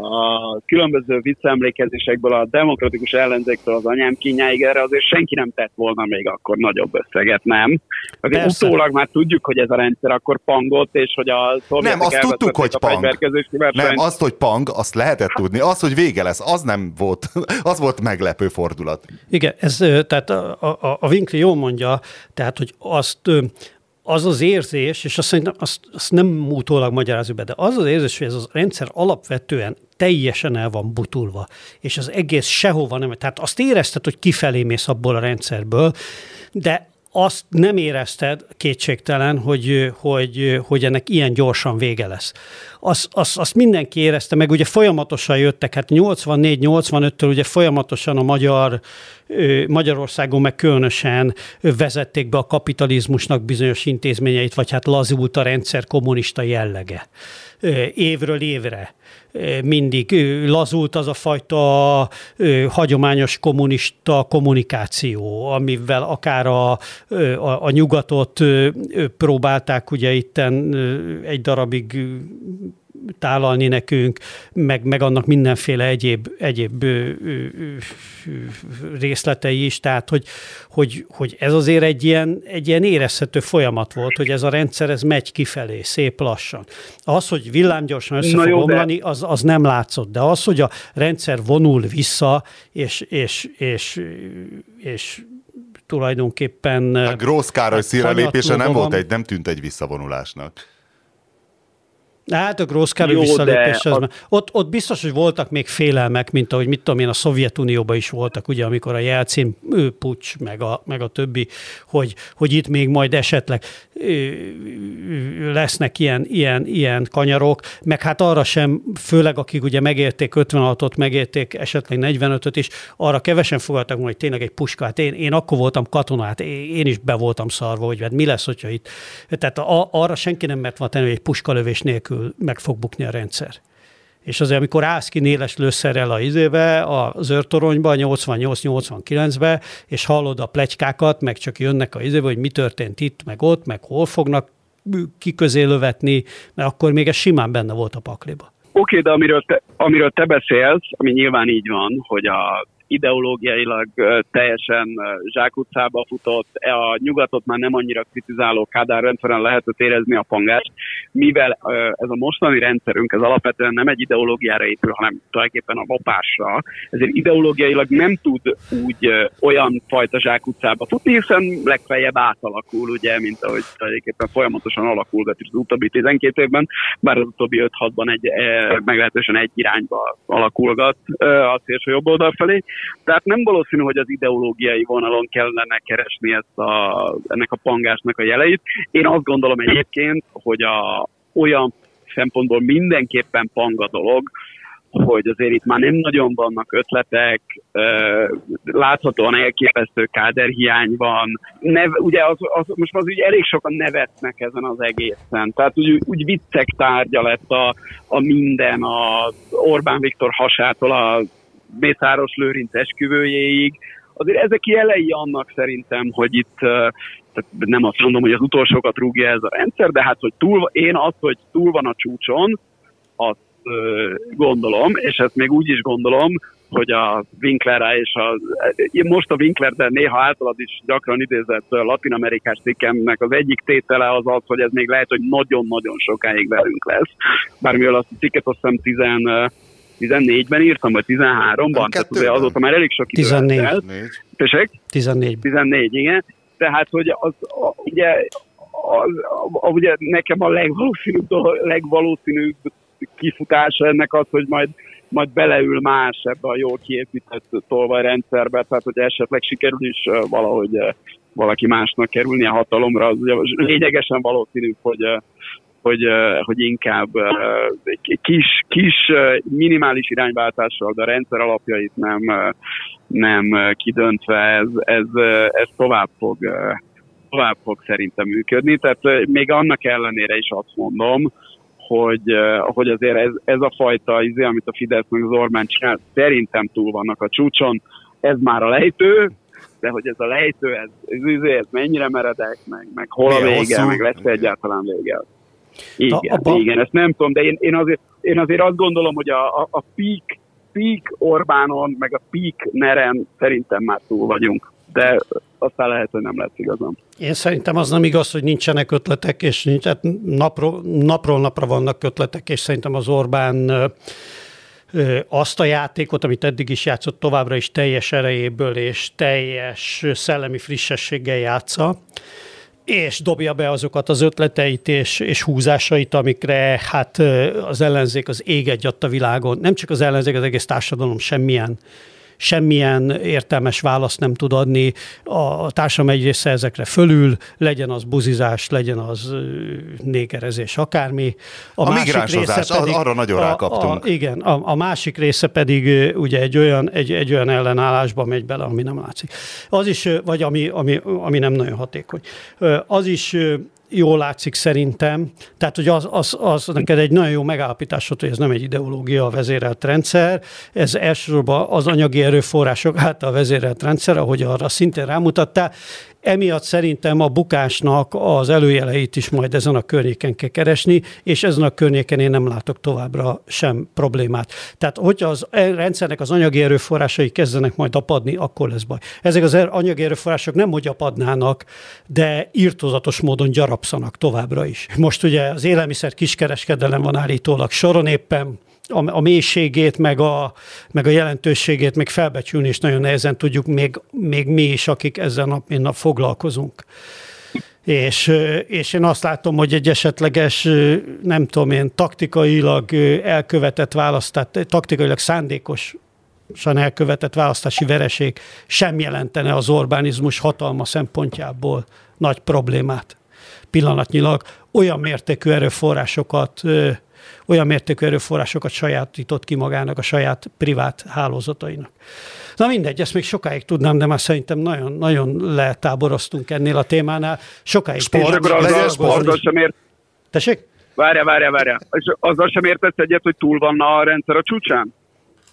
a különböző visszaemlékezésekből a demokratikus ellenzéktől az anyám kínjáig erre azért senki nem tett volna még akkor nagyobb összeget, nem? Azért utólag már tudjuk, hogy ez a rendszer akkor pangott, és hogy a Nem, azt tudtuk, hogy pang. Nem, azt, hogy pang, azt lehetett tudni. Az, hogy vége lesz, az nem volt, az volt meglepő fordulat. Igen, ez, tehát a, a, a Winkli jól mondja, tehát, hogy azt az az érzés, és azt, szerintem, azt, azt nem utólag magyarázunk be, de az az érzés, hogy ez a rendszer alapvetően teljesen el van butulva, és az egész sehova nem, tehát azt érezted, hogy kifelé mész abból a rendszerből, de azt nem érezted kétségtelen, hogy, hogy, hogy ennek ilyen gyorsan vége lesz. Azt, azt, azt mindenki érezte, meg ugye folyamatosan jöttek, hát 84-85-től ugye folyamatosan a magyar, Magyarországon meg különösen vezették be a kapitalizmusnak bizonyos intézményeit, vagy hát lazult a rendszer kommunista jellege. Évről évre mindig lazult az a fajta hagyományos kommunista kommunikáció, amivel akár a, a, a nyugatot próbálták ugye itten egy darabig tálalni nekünk, meg, meg annak mindenféle egyéb, egyéb ö, ö, részletei is, tehát hogy, hogy, hogy ez azért egy ilyen, egy ilyen érezhető folyamat volt, hogy ez a rendszer ez megy kifelé, szép lassan. Az, hogy villámgyorsan össze fog omlani, az, az nem látszott, de az, hogy a rendszer vonul vissza, és, és, és, és tulajdonképpen... A Grósz Károly szíre lépése nem volt egy, nem tűnt egy visszavonulásnak. Hát a Grossz Károly visszalépés, az a... ott, ott biztos, hogy voltak még félelmek, mint ahogy mit tudom én, a Szovjetunióban is voltak, ugye, amikor a Jelcin pucs, meg a, meg a többi, hogy, hogy itt még majd esetleg lesznek ilyen, ilyen, ilyen kanyarok, meg hát arra sem, főleg akik ugye megérték 56-ot, megérték esetleg 45-öt is, arra kevesen fogadtak hogy tényleg egy puska. Hát én, én akkor voltam katona, hát én is be voltam szarva, hogy hát mi lesz, hogyha itt. Tehát a, arra senki nem mert van tenni, hogy egy puskalövés nélkül nélkül meg fog bukni a rendszer. És azért, amikor állsz ki néles lőszerrel a izébe, a zörtoronyba, 88-89-be, és hallod a pletykákat, meg csak jönnek a izébe, hogy mi történt itt, meg ott, meg hol fognak ki lövetni, mert akkor még ez simán benne volt a pakliba. Oké, okay, de amiről te, amiről te beszélsz, ami nyilván így van, hogy a ideológiailag teljesen zsákutcába futott, e a nyugatot már nem annyira kritizáló Kádár rendszeren lehetett érezni a pangást, mivel ez a mostani rendszerünk, ez alapvetően nem egy ideológiára épül, hanem tulajdonképpen a lopásra, ezért ideológiailag nem tud úgy olyan fajta zsákutcába futni, hiszen legfeljebb átalakul, ugye, mint ahogy tulajdonképpen folyamatosan alakul az utóbbi 12 évben, bár az utóbbi 5-6-ban egy, meglehetősen egy irányba alakulgat a szélső jobb oldal felé, tehát nem valószínű, hogy az ideológiai vonalon kellene keresni ezt a, ennek a pangásnak a jeleit. Én azt gondolom egyébként, hogy a, olyan szempontból mindenképpen pang a dolog, hogy azért itt már nem nagyon vannak ötletek, láthatóan elképesztő káderhiány van. Nev, ugye az, az, most az úgy elég sokan nevetnek ezen az egészen. Tehát úgy, úgy viccek tárgya lett a, a minden, a Orbán Viktor hasától a Mészáros Lőrinc esküvőjéig. Azért ezek jelei annak szerintem, hogy itt tehát nem azt mondom, hogy az utolsókat rúgja ez a rendszer, de hát, hogy túl, én azt, hogy túl van a csúcson, azt gondolom, és ezt még úgy is gondolom, hogy a Winklerre és a, most a Winkler, de néha általad is gyakran idézett latin-amerikás cikkemnek az egyik tétele az az, hogy ez még lehet, hogy nagyon-nagyon sokáig velünk lesz. Bármivel azt a cikket azt hiszem 10, 14-ben írtam, vagy 13-ban, tehát ugye azóta már elég sok idő 14. El. Tessék? 14. 14, igen. Tehát, hogy az, a, ugye, az, a, ugye nekem a legvalószínűbb, legvalószínűbb kifutása ennek az, hogy majd majd beleül más ebbe a jól kiépített tolvajrendszerbe, tehát hogy esetleg sikerül is valahogy valaki másnak kerülni a hatalomra, az ugye lényegesen valószínű, hogy hogy, hogy inkább kis, kis minimális irányváltással, de a rendszer alapjait nem, nem kidöntve, ez, ez, ez tovább fog tovább fog szerintem működni. Tehát még annak ellenére is azt mondom, hogy, hogy azért ez, ez a fajta izé, amit a Fidesz meg az Orbán csinál, szerintem túl vannak a csúcson. Ez már a lejtő, de hogy ez a lejtő, ez, ez, izé, ez mennyire meredek, meg, meg hol a vége, meg lesz egyáltalán vége. Igen, abba... igen, ezt nem tudom, de én, én, azért, én azért azt gondolom, hogy a, a, a peak, peak Orbánon, meg a peak Neren szerintem már túl vagyunk. De aztán lehet, hogy nem lesz igazam. Én szerintem az nem igaz, hogy nincsenek ötletek, és nincs, hát napról, napról napra vannak ötletek, és szerintem az Orbán azt a játékot, amit eddig is játszott, továbbra is teljes erejéből és teljes szellemi frissességgel játsza, és dobja be azokat az ötleteit és, és húzásait, amikre hát az ellenzék az ég egy a világon. Nem csak az ellenzék, az egész társadalom semmilyen semmilyen értelmes választ nem tud adni. A társadalom egy része ezekre fölül, legyen az buzizás, legyen az négerezés, akármi. A, a migránsozás, pedig, arra nagyon a, rákaptunk. A, igen, a, a másik része pedig ugye egy olyan, egy, egy olyan ellenállásba megy bele, ami nem látszik. Az is, vagy ami, ami, ami nem nagyon hatékony. Az is jól látszik szerintem. Tehát, hogy az, az, az neked egy nagyon jó megállapítás hogy ez nem egy ideológia a vezérelt rendszer, ez elsősorban az anyagi erőforrások által vezérelt rendszer, ahogy arra szintén rámutattál, Emiatt szerintem a bukásnak az előjeleit is majd ezen a környéken kell keresni, és ezen a környéken én nem látok továbbra sem problémát. Tehát, hogyha az e- rendszernek az anyagi erőforrásai kezdenek majd apadni, akkor lesz baj. Ezek az er- anyagi erőforrások nem hogy apadnának, de írtozatos módon gyarapszanak továbbra is. Most ugye az élelmiszer kiskereskedelem van állítólag soron éppen a, a mélységét, meg a, meg a jelentőségét még felbecsülni, és nagyon nehezen tudjuk még, még mi is, akik ezzel nap, mint nap foglalkozunk. És, és én azt látom, hogy egy esetleges, nem tudom én, taktikailag elkövetett választ, tehát taktikailag szándékos elkövetett választási vereség sem jelentene az Orbánizmus hatalma szempontjából nagy problémát. Pillanatnyilag olyan mértékű erőforrásokat olyan mértékű erőforrásokat sajátított ki magának a saját privát hálózatainak. Na mindegy, ezt még sokáig tudnám, de már szerintem nagyon, nagyon letáboroztunk ennél a témánál. Sokáig sport, legyen sport, sem ért. Tessék? Várja, várja, várja. És azzal sem értesz egyet, hogy túl van a rendszer a csúcsán?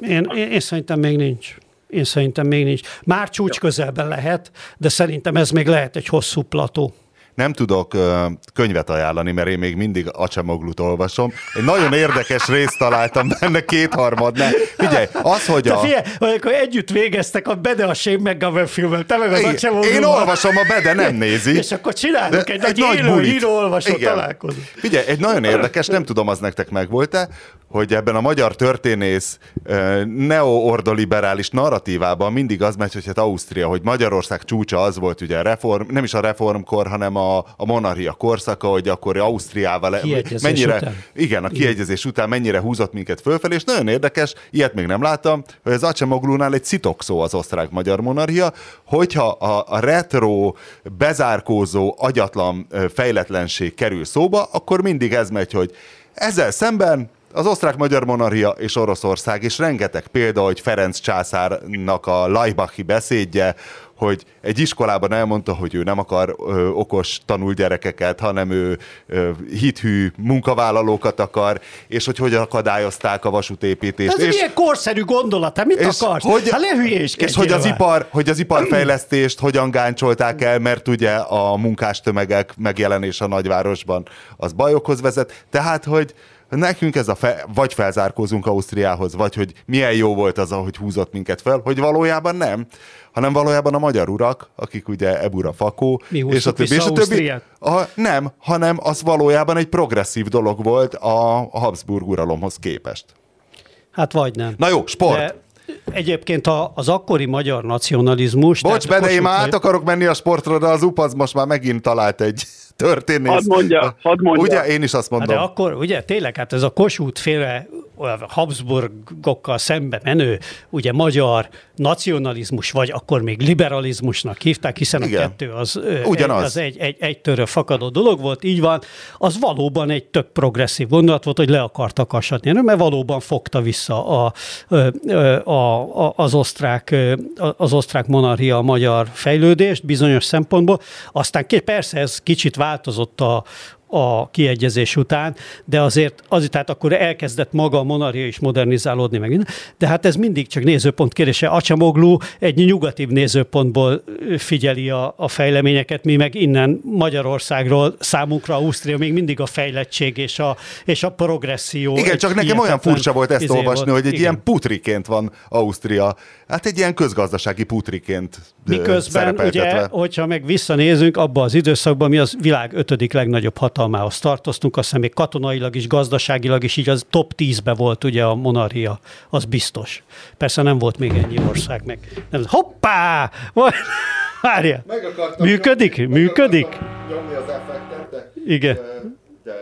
Én, én, én szerintem még nincs. Én szerintem még nincs. Már csúcs közelben lehet, de szerintem ez még lehet egy hosszú plató nem tudok könyvet ajánlani, mert én még mindig Acsemoglut olvasom. Egy nagyon érdekes részt találtam benne kétharmadnál. Figyelj, az, hogy a... figyelj, amikor együtt végeztek a Bede a Shane McGovern filmet, te meg az Acsemoglu. Én olvasom, a Bede nem nézi. És akkor csinálunk egy, egy nagy élő író-olvasó találkozó. Figyelj, egy nagyon érdekes, nem tudom, az nektek megvolt-e, hogy ebben a magyar történész neo-ordoliberális narratívában mindig az megy, hogy hát Ausztria, hogy Magyarország csúcsa az volt ugye a reform, nem is a reformkor, hanem a, a monarchia korszaka, hogy akkor Ausztriával mennyire, után. igen, a kiegyezés után mennyire húzott minket fölfelé, és nagyon érdekes, ilyet még nem láttam, hogy az Acemoglunál egy szó az osztrák-magyar monarchia, hogyha a, a retro, bezárkózó, agyatlan fejletlenség kerül szóba, akkor mindig ez megy, hogy ezzel szemben az osztrák-magyar monarchia és Oroszország, és rengeteg példa, hogy Ferenc császárnak a Lajbachi beszédje, hogy egy iskolában elmondta, hogy ő nem akar ö, okos tanulgyerekeket, hanem ő ö, hithű munkavállalókat akar, és hogy hogy akadályozták a vasútépítést. Ez és, milyen korszerű gondolat, hát mit és akarsz? Hogy, hát És hogy az, ipar, hogy az iparfejlesztést hogyan gáncsolták el, mert ugye a munkástömegek megjelenése a nagyvárosban az bajokhoz vezet. Tehát, hogy nekünk ez a fe, vagy felzárkózunk Ausztriához, vagy hogy milyen jó volt az, ahogy húzott minket fel, hogy valójában nem, hanem valójában a magyar urak, akik ugye Ebura Fakó, és a többi, és a többi. A, nem, hanem az valójában egy progresszív dolog volt a, a Habsburg uralomhoz képest. Hát vagy nem. Na jó, sport. De Egyébként az akkori magyar nacionalizmus... Bocs, Bene, én már át akarok menni a sportra, de az UPAZ most már megint talált egy történész. Hadd mondja, hadd mondja. Ugye, én is azt mondom. Hát de akkor, ugye, tényleg, hát ez a Kossuth féle Habsburgokkal szembe menő, ugye magyar nacionalizmus, vagy akkor még liberalizmusnak hívták, hiszen Igen. a kettő az, Ugyanaz. Egy, az egy, egy, egy törő fakadó dolog volt, így van, az valóban egy tök progresszív gondolat volt, hogy le akartak asatni, mert valóban fogta vissza a, a, a, az, osztrák, az osztrák monarchia a magyar fejlődést bizonyos szempontból. Aztán persze ez kicsit változott a, a kiegyezés után, de azért, azért tehát akkor elkezdett maga a monarchia is modernizálódni meg. De hát ez mindig csak nézőpont kérdése. Acsamoglu egy nyugatív nézőpontból figyeli a, a fejleményeket, mi meg innen Magyarországról számunkra Ausztria még mindig a fejlettség és a, és a progresszió. Igen, csak nekem olyan furcsa volt ezt izé olvasni, volt. hogy egy Igen. ilyen putriként van Ausztria. Hát egy ilyen közgazdasági putriként Miközben ugye, hogyha meg visszanézünk abba az időszakban, mi az világ ötödik legnagyobb hatalma hatalmához tartoztunk, azt hiszem még katonailag is, gazdaságilag is, így az top 10-be volt ugye a monarchia, az biztos. Persze nem volt még ennyi ország meg. Nem, hoppá! Várja! Működik? Nyomni, Működik? Nyomni az effektet, de, Igen. De,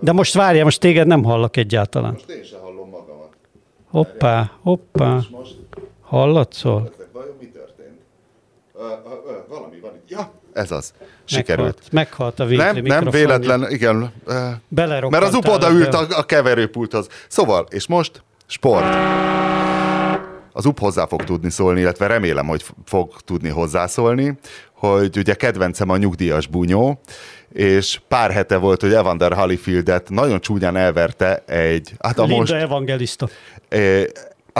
de most várja, most téged nem hallok egyáltalán. Most én sem hallom magamat. Hoppá, hoppá. Hallatszol? Vajon mi történt? valami van itt. Ja, ez az. Sikerült. Meghalt, meghalt a Nem, nem véletlen, igen. Mert az UP oda ült a, a keverőpulthoz. Szóval, és most sport. Az UP hozzá fog tudni szólni, illetve remélem, hogy fog tudni hozzászólni, hogy ugye kedvencem a nyugdíjas bunyó, és pár hete volt, hogy Evander Holyfieldet nagyon csúnyán elverte egy... Hát a Linda most, evangelista.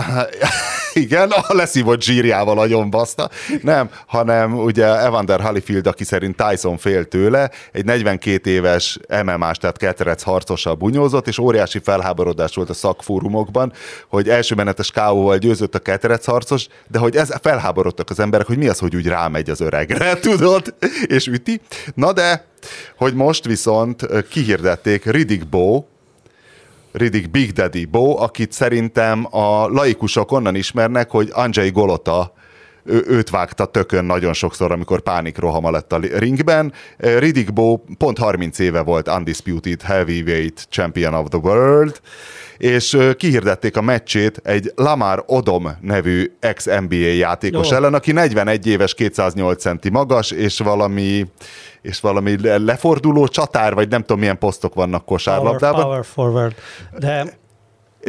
Igen, a leszívott zsírjával agyon baszta. Nem, hanem ugye Evander Holyfield, aki szerint Tyson fél tőle, egy 42 éves MMA-s, tehát keterec harcossal bunyózott, és óriási felháborodás volt a szakfórumokban, hogy első menetes káóval győzött a keterec harcos, de hogy ez felháborodtak az emberek, hogy mi az, hogy úgy rámegy az öregre, tudod, és üti. Na de, hogy most viszont kihirdették Riddick Bowe, Riddick Big Daddy Bo, akit szerintem a laikusok onnan ismernek, hogy Andrzej Golota ő, őt vágta tökön nagyon sokszor, amikor pánikrohama lett a ringben. Riddick Bowe pont 30 éve volt Undisputed Heavyweight Champion of the World, és kihirdették a meccsét egy Lamar Odom nevű ex-NBA játékos oh. ellen, aki 41 éves, 208 centi magas, és valami és valami leforduló csatár, vagy nem tudom milyen posztok vannak kosárlabdában. Power, power forward. De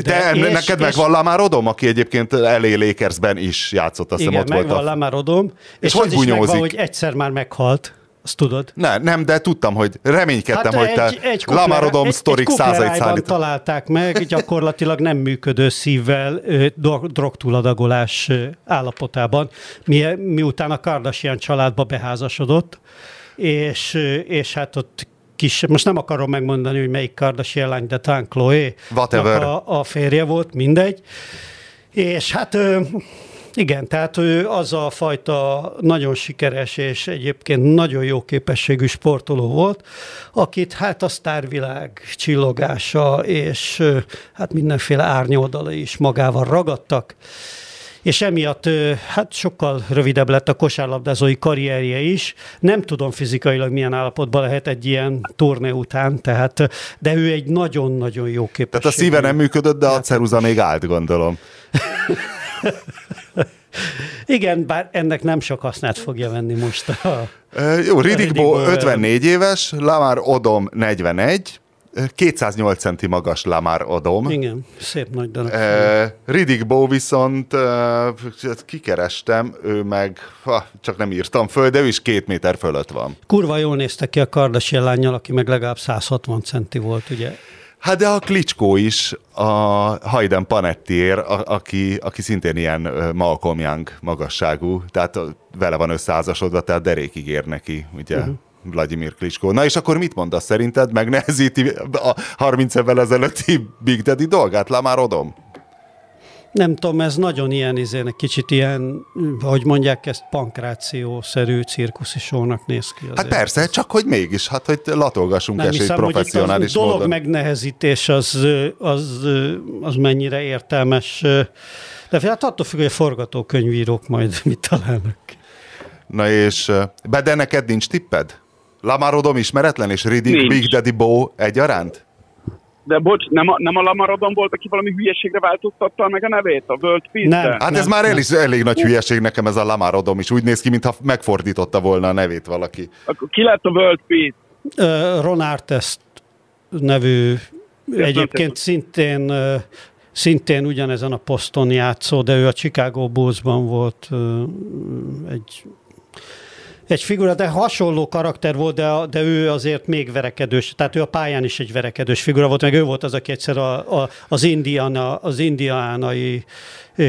de, de és, neked és, megvan Lamar Odom, aki egyébként LA Lakersben is játszott, azt hiszem ott volt. megvan Lamar Odom, és, és hogy az is megvan, hogy egyszer már meghalt. Azt tudod? Ne, nem, de tudtam, hogy reménykedtem, hát hogy te egy, egy Lamarodom sztorik százait szállít. találták meg, gyakorlatilag nem működő szívvel, drogtúladagolás állapotában, mi, miután a Kardashian családba beházasodott, és, és hát ott kis, most nem akarom megmondani, hogy melyik Kardashian lány, de talán Chloe. A, a férje volt, mindegy. És hát igen, tehát ő az a fajta nagyon sikeres és egyébként nagyon jó képességű sportoló volt, akit hát a sztárvilág csillogása és hát mindenféle árnyoldala is magával ragadtak és emiatt hát sokkal rövidebb lett a kosárlabdázói karrierje is. Nem tudom fizikailag milyen állapotban lehet egy ilyen turné után, tehát, de ő egy nagyon-nagyon jó képesség. Tehát a szíve nem működött, de a ceruza még állt, gondolom. Igen, bár ennek nem sok hasznát fogja venni most a... Jó, Ridikbo 54 éves, Lamar Odom 41, 208 centi magas Lamar Odom. Igen, szép nagy darab. Uh, Riddick Bow viszont uh, kikerestem, ő meg, ha, csak nem írtam föl, de ő is két méter fölött van. Kurva jól néztek ki a Kardashian lányjal, aki meg legalább 160 centi volt, ugye? Hát de a Klicskó is, a Hayden Panettier, a, aki, aki szintén ilyen Malcolm Young magasságú, tehát vele van összeházasodva, tehát derékig ér neki, ugye? Uh-huh. Vladimir Klitschko. Na és akkor mit mondasz szerinted? Megnehezíti a 30 évvel ezelőtti Big Daddy dolgát? Lamar Odom? Nem tudom, ez nagyon ilyen, izének, kicsit ilyen, hogy mondják ezt, pankrációszerű cirkuszi sónak néz ki. Azért. Hát persze, csak hogy mégis, hát hogy latolgassunk Nem hiszem, professzionális hogy a dolog megnehezítés az, az, az mennyire értelmes. De hát attól függ, hogy a forgatókönyvírók majd mit találnak. Na és, de neked nincs tipped? Lamarodom ismeretlen, és Riddick Big Daddy Bo egyaránt? De bocs, nem a, nem a Lamarodon volt, aki valami hülyeségre változtatta meg a nevét, a World Peace Nem, hát ez nem, már nem. El elég nagy hülyeség nekem ez a Lamarodom is. Úgy néz ki, mintha megfordította volna a nevét valaki. Akkor ki lett a World Peace? Uh, Ron Artest nevű, ez egyébként szintén szintén ugyanezen a poszton játszó, de ő a Chicago Bulls-ban volt egy egy figura, de hasonló karakter volt, de, de ő azért még verekedős, tehát ő a pályán is egy verekedős figura volt, meg ő volt az, aki egyszer a, a, az, indiana, az indiánai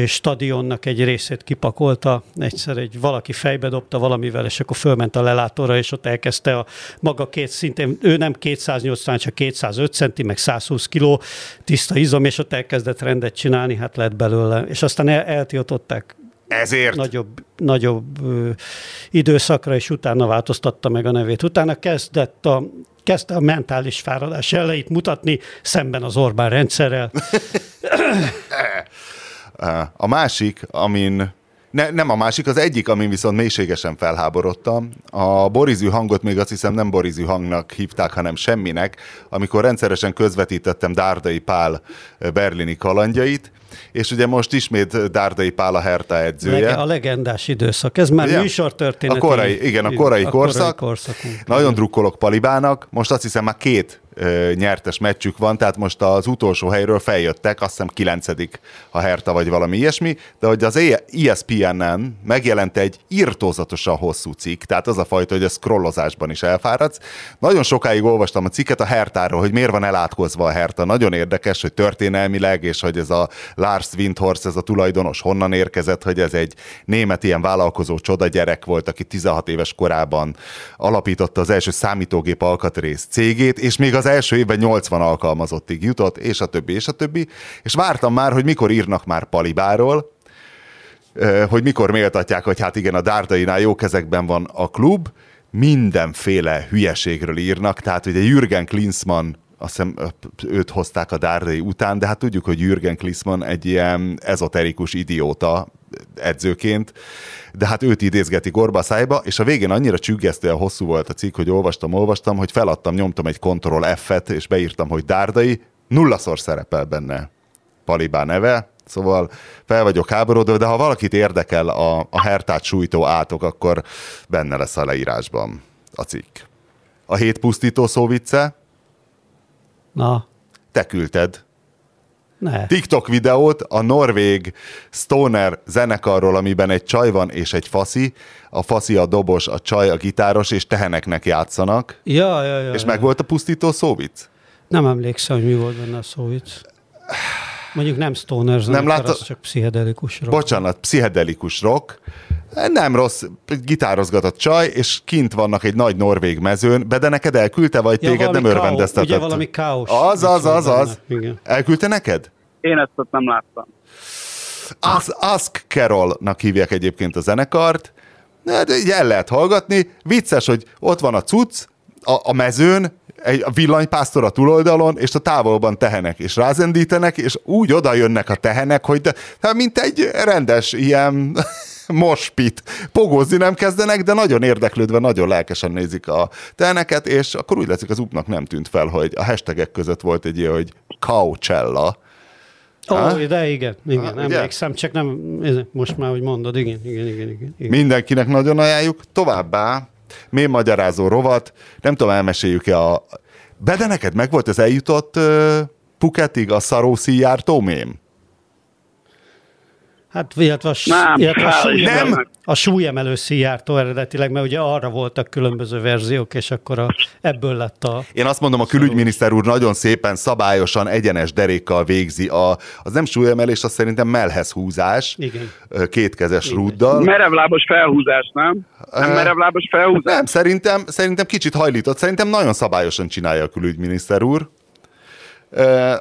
stadionnak egy részét kipakolta, egyszer egy valaki fejbe dobta valamivel, és akkor fölment a lelátóra, és ott elkezdte a maga két szintén, ő nem 280, csak 205 centi, meg 120 kiló tiszta izom, és ott elkezdett rendet csinálni, hát lett belőle, és aztán el, eltiltották ezért? Nagyobb, nagyobb ö, időszakra, és utána változtatta meg a nevét. Utána kezdett a, kezdte a mentális fáradás elejét mutatni szemben az Orbán rendszerrel. a másik, amin ne, nem a másik, az egyik, amin viszont mélységesen felháborodtam. A borizű hangot még azt hiszem nem borizű hangnak hívták, hanem semminek, amikor rendszeresen közvetítettem Dárdai Pál berlini kalandjait, és ugye most ismét Dárdai Pál a Herta edzője. Lege, a legendás időszak, ez már ja. műsortörténet. A korai, igen, a korai, a korszak. Korai korszakunk. Nagyon drukkolok Palibának, most azt hiszem már két nyertes meccsük van, tehát most az utolsó helyről feljöttek, azt hiszem kilencedik a Herta vagy valami ilyesmi, de hogy az ESPN-en megjelent egy írtózatosan hosszú cikk, tehát az a fajta, hogy a scrollozásban is elfáradsz. Nagyon sokáig olvastam a cikket a Hertáról, hogy miért van elátkozva a Herta. Nagyon érdekes, hogy történelmileg, és hogy ez a Lars Windhorst, ez a tulajdonos honnan érkezett, hogy ez egy német ilyen vállalkozó csoda gyerek volt, aki 16 éves korában alapította az első számítógép alkatrész cégét, és még az első évben 80 alkalmazottig jutott, és a többi, és a többi, és vártam már, hogy mikor írnak már Palibáról, hogy mikor méltatják, hogy hát igen, a Dárdainál jó kezekben van a klub, mindenféle hülyeségről írnak, tehát ugye Jürgen Klinsmann azt hiszem őt hozták a Dárdai után, de hát tudjuk, hogy Jürgen Klinsmann egy ilyen ezoterikus idióta edzőként, de hát őt idézgeti gorba szájba, és a végén annyira csüggesztően hosszú volt a cikk, hogy olvastam, olvastam, hogy feladtam, nyomtam egy Ctrl F-et, és beírtam, hogy Dárdai, nullaszor szerepel benne Palibá neve, Szóval fel vagyok háborodva, de ha valakit érdekel a, a hertát sújtó átok, akkor benne lesz a leírásban a cikk. A hét pusztító szóvice? Na. Te küldted. Ne. TikTok videót a norvég stoner zenekarról, amiben egy csaj van és egy faszi. A faszi a dobos, a csaj a gitáros, és teheneknek játszanak. Ja, ja, ja. És ja. meg volt a pusztító szóvic? Nem emlékszem, hogy mi volt benne a szóvic. Mondjuk nem stoner zenekar, nem látta... az csak pszichedelikus rock. Bocsánat, pszichedelikus rock. Nem rossz, gitározgatott csaj, és kint vannak egy nagy norvég mezőn, be de neked elküldte, vagy ja, téged nem örvendeztetett? Ugye valami káos. Az, az, az, az. Igen. Elküldte neked? Én ezt ott nem láttam. Az, Ask Carol-nak hívják egyébként a zenekart, de így el lehet hallgatni. Vicces, hogy ott van a cucc, a, a mezőn, egy a villanypásztor a túloldalon, és a távolban tehenek, és rázendítenek, és úgy oda jönnek a tehenek, hogy de, hát mint egy rendes ilyen mospit. Pogózni nem kezdenek, de nagyon érdeklődve, nagyon lelkesen nézik a teheneket, és akkor úgy látszik, az upnak nem tűnt fel, hogy a hashtagek között volt egy ilyen, hogy Coachella, Ó, oh, de igen, igen, ha, emlékszem, csak nem, most már, hogy mondod, igen, igen, igen, igen, igen. Mindenkinek nagyon ajánljuk. Továbbá, mély magyarázó rovat, nem tudom, elmeséljük-e a... De, de neked meg volt az eljutott uh, Puketig a Szarószi jártó mém? Hát, illetve a, nem, illetve a, súlyemelő, nem. a súlyemelő szijártó eredetileg, mert ugye arra voltak különböző verziók, és akkor a, ebből lett a... Én azt mondom, a külügyminiszter úr nagyon szépen, szabályosan, egyenes derékkal végzi a, az nem súlyemelés, az szerintem melhez húzás, Igen. kétkezes Igen. rúddal. Merevlábos felhúzás, nem? Nem merevlábos felhúzás? Nem, szerintem, szerintem kicsit hajlított, szerintem nagyon szabályosan csinálja a külügyminiszter úr.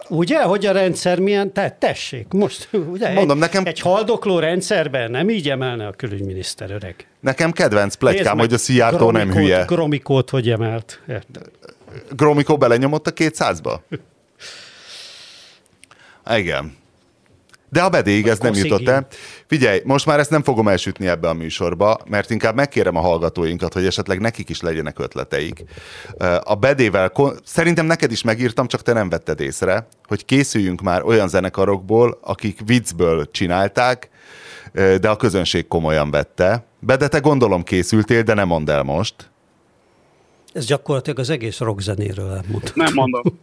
Ugye, hogy a rendszer milyen? Te, tessék, most ugye, mondom, egy, nekem... egy haldokló rendszerben nem így emelne a külügyminiszter öreg. Nekem kedvenc plegykám, hogy a Szijjártó nem hülye. Gromikót hogy emelt? Érted? Gromikó belenyomott a 200-ba? Igen. De a bedéig ez nem jutott el. Figyelj, most már ezt nem fogom elsütni ebbe a műsorba, mert inkább megkérem a hallgatóinkat, hogy esetleg nekik is legyenek ötleteik. A bedével, szerintem neked is megírtam, csak te nem vetted észre, hogy készüljünk már olyan zenekarokból, akik viccből csinálták, de a közönség komolyan vette. Bede, te gondolom készültél, de nem mondd el most. Ez gyakorlatilag az egész rockzenéről elmondtam. Nem mondom.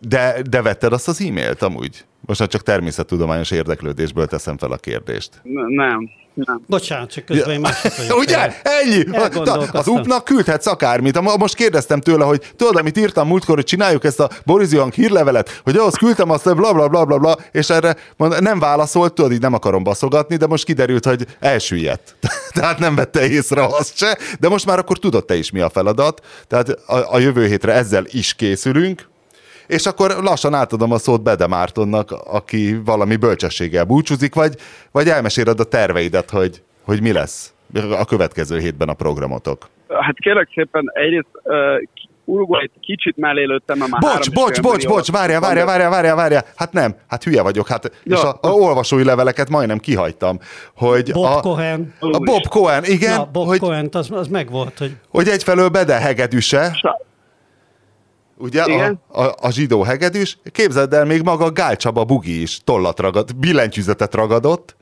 De, de vetted azt az e-mailt amúgy? Most már csak természettudományos érdeklődésből teszem fel a kérdést. Nem. Nem. Bocsánat, csak közben én másik Ugye? Ennyi? Az UP-nak küldhetsz akármit. Most kérdeztem tőle, hogy tudod, amit írtam múltkor, hogy csináljuk ezt a Boris Young hírlevelet, hogy ahhoz küldtem azt, bla bla bla bla bla, és erre nem válaszolt, tudod, így nem akarom baszogatni, de most kiderült, hogy elsüllyedt. Tehát nem vette észre azt se, de most már akkor tudod te is mi a feladat. Tehát a, a jövő hétre ezzel is készülünk, és akkor lassan átadom a szót Bede Mártonnak, aki valami bölcsességgel búcsúzik, vagy, vagy elmeséled a terveidet, hogy, hogy mi lesz a következő hétben a programotok. Hát kérlek szépen, egyrészt uh, Uruguay kicsit mellé lőttem, már Bocs, bocs, bocs, bocs, várjál, várjál, várjál, várjál, várjál. Hát nem, hát hülye vagyok, hát, ja. és a, a, olvasói leveleket majdnem kihagytam. Hogy Bob a, Cohen. A Bob Cohen, igen. Na, Bob hogy, Cohen, az, az megvolt. Hogy... hogy egyfelől Bede hegedűse, ugye, a, a, a zsidó hegedűs, képzeld el, még maga Gál Csaba Bugi is tollat ragad, billentyűzetet ragadott,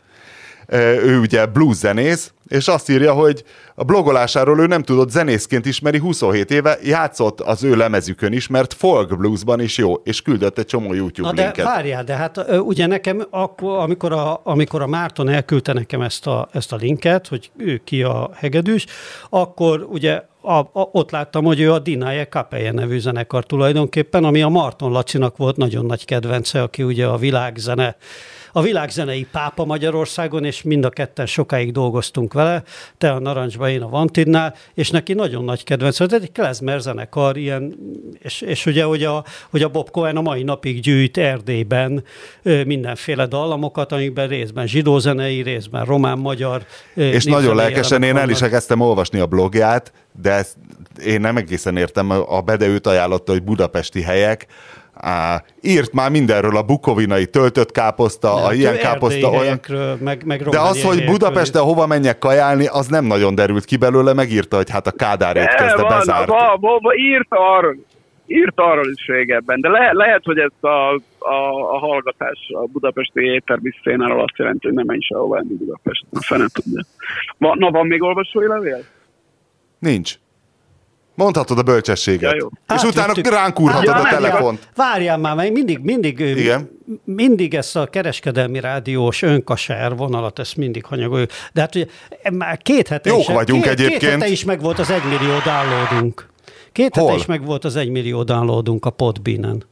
ő ugye blues zenész, és azt írja, hogy a blogolásáról ő nem tudott zenészként ismeri, 27 éve játszott az ő lemezükön is, mert folk bluesban is jó, és küldött egy csomó YouTube Na linket. de várjál, de hát ugye nekem, akkor, amikor, a, amikor a Márton elküldte nekem ezt a, ezt a linket, hogy ő ki a hegedűs, akkor ugye a, a, ott láttam, hogy ő a Dinaje Kapeje nevű zenekar tulajdonképpen, ami a Marton Lacinak volt nagyon nagy kedvence, aki ugye a világzene a világzenei pápa Magyarországon, és mind a ketten sokáig dolgoztunk vele, te a Narancsba, én a Vantidnál, és neki nagyon nagy kedvenc volt, egy klezmer zenekar, ilyen, és, és ugye, hogy a, hogy a Bob Cohen a mai napig gyűjt Erdélyben mindenféle dallamokat, amikben részben zsidózenei, részben román-magyar. És nagyon lelkesen én el is elkezdtem olvasni a blogját, de ezt én nem egészen értem, a Bedeőt ajánlotta, hogy budapesti helyek, Á, írt már mindenről, a bukovinai töltött káposzta, nem, a ilyen káposzta, olyan... Meg, meg De az, hogy Budapesten hova menjek kajálni, az nem nagyon derült ki belőle, megírta, hogy hát a Kádár kezdte bezárt. Ba, ba, ba, írt arról, írt arról is régebben, de le, lehet, hogy ez a, a, a hallgatás a budapesti éttermiszténáról azt jelenti, hogy nem menj sehova enni Budapesten. A fene tudja. Na, van még olvasói levél? Nincs. Mondhatod a bölcsességet. Ja, jó. És hát, utána ránk úrhatod ja, a telefont. Várjál már, mert mindig, mindig, Igen. mindig ezt a kereskedelmi rádiós önkaser vonalat, ezt mindig hanyagoljuk. De hát ugye már két hete Jók is, vagyunk két, egyébként. Két hete is meg volt az egymillió downloadunk. Két Hol? hete is meg volt az egymillió downloadunk a Podbean-en.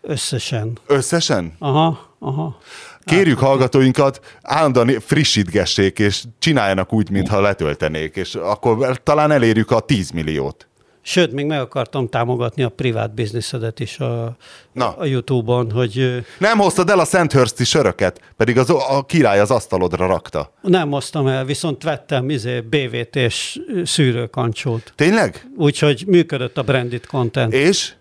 Összesen. Összesen? Aha, aha. Kérjük hallgatóinkat, állandóan frissítgessék, és csináljanak úgy, mintha letöltenék, és akkor talán elérjük a 10 milliót. Sőt, még meg akartam támogatni a privát bizniszedet is a, Na. a YouTube-on, hogy... Nem hoztad el a Szenthörszti söröket, pedig az, a király az asztalodra rakta. Nem hoztam el, viszont vettem izé, BVT-s szűrőkancsót. Tényleg? Úgyhogy működött a branded content. És?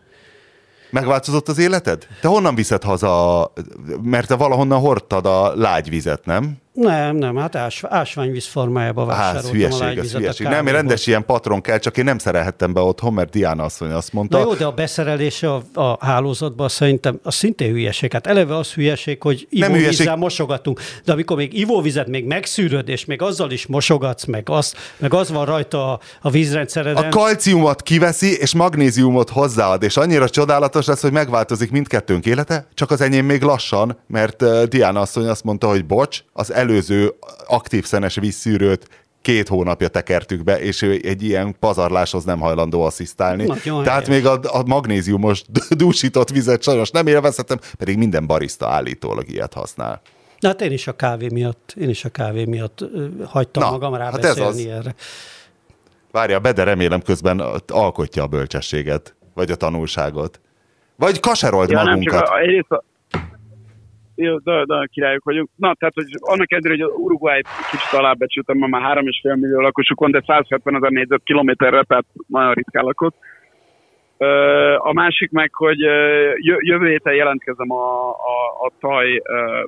Megváltozott az életed? Te honnan viszed haza? Mert te valahonnan hordtad a lágyvizet, nem? Nem, nem, hát ás, ásványvíz formájába vásároltam hát, hülyeség, a ez hülyeség. Nem, rendes ilyen patron kell, csak én nem szerelhettem be otthon, mert Diana asszony azt mondta. Na jó, de a beszerelése a, a hálózatban szerintem az szintén hülyeség. Hát eleve az hülyeség, hogy ivóvízzel hülyeség... mosogatunk, de amikor még ivóvizet még megszűröd, és még azzal is mosogatsz, meg az, meg az van rajta a, a vízrendszereden. A kalciumot kiveszi, és magnéziumot hozzáad, és annyira csodálatos lesz, hogy megváltozik mindkettőnk élete, csak az enyém még lassan, mert Diana asszony azt mondta, hogy bocs, az előző aktív szenes vízszűrőt két hónapja tekertük be, és ő egy ilyen pazarláshoz nem hajlandó asszisztálni. Nagyon Tehát helyes. még a, a magnéziumos dúsított vizet sajnos nem élvezhetem, pedig minden barista állítólag ilyet használ. Na hát én is a kávé miatt, én is a kávé miatt hagytam Na, magam rá hát ez az. erre. Várja, Bede remélem közben alkotja a bölcsességet, vagy a tanulságot. Vagy kaserolt ja, magunkat. Nem csak a, egyrészt a, de királyok vagyunk. Na, tehát, hogy annak ellenére, hogy Uruguay kicsit alábecsültem, ma már 3,5 millió lakosuk van, de 170 ezer négyzetkilométerre, tehát nagyon ritkán lakott. A másik meg, hogy jövő héten jelentkezem a, a, a taj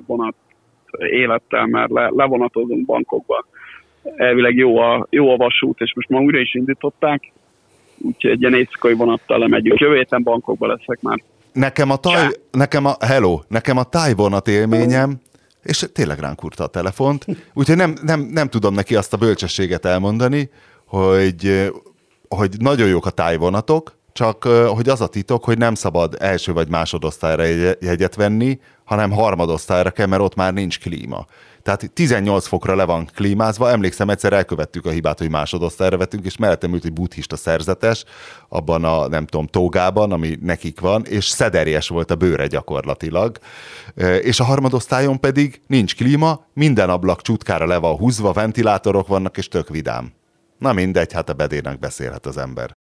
vonat élettel, mert le, levonatozunk bankokba. Elvileg jó a, jó a vasút, és most már újra is indították, úgyhogy egy ilyen éjszakai vonattal lemegyünk. Jövő héten bankokba leszek már. Nekem a taj, nekem a, hello, nekem a tájvonat élményem, és tényleg ránk kurta a telefont, úgyhogy nem, nem, nem tudom neki azt a bölcsességet elmondani, hogy, hogy nagyon jók a tájvonatok, csak hogy az a titok, hogy nem szabad első vagy másodosztályra jegyet venni, hanem harmadosztályra kell, mert ott már nincs klíma. Tehát 18 fokra le van klímázva. Emlékszem, egyszer elkövettük a hibát, hogy másodosztályra vettünk, és mellettem ült egy buddhista szerzetes, abban a, nem tudom, tógában, ami nekik van, és szederjes volt a bőre gyakorlatilag. És a harmadosztályon pedig nincs klíma, minden ablak csutkára le van húzva, ventilátorok vannak, és tök vidám. Na mindegy, hát a bedének beszélhet az ember.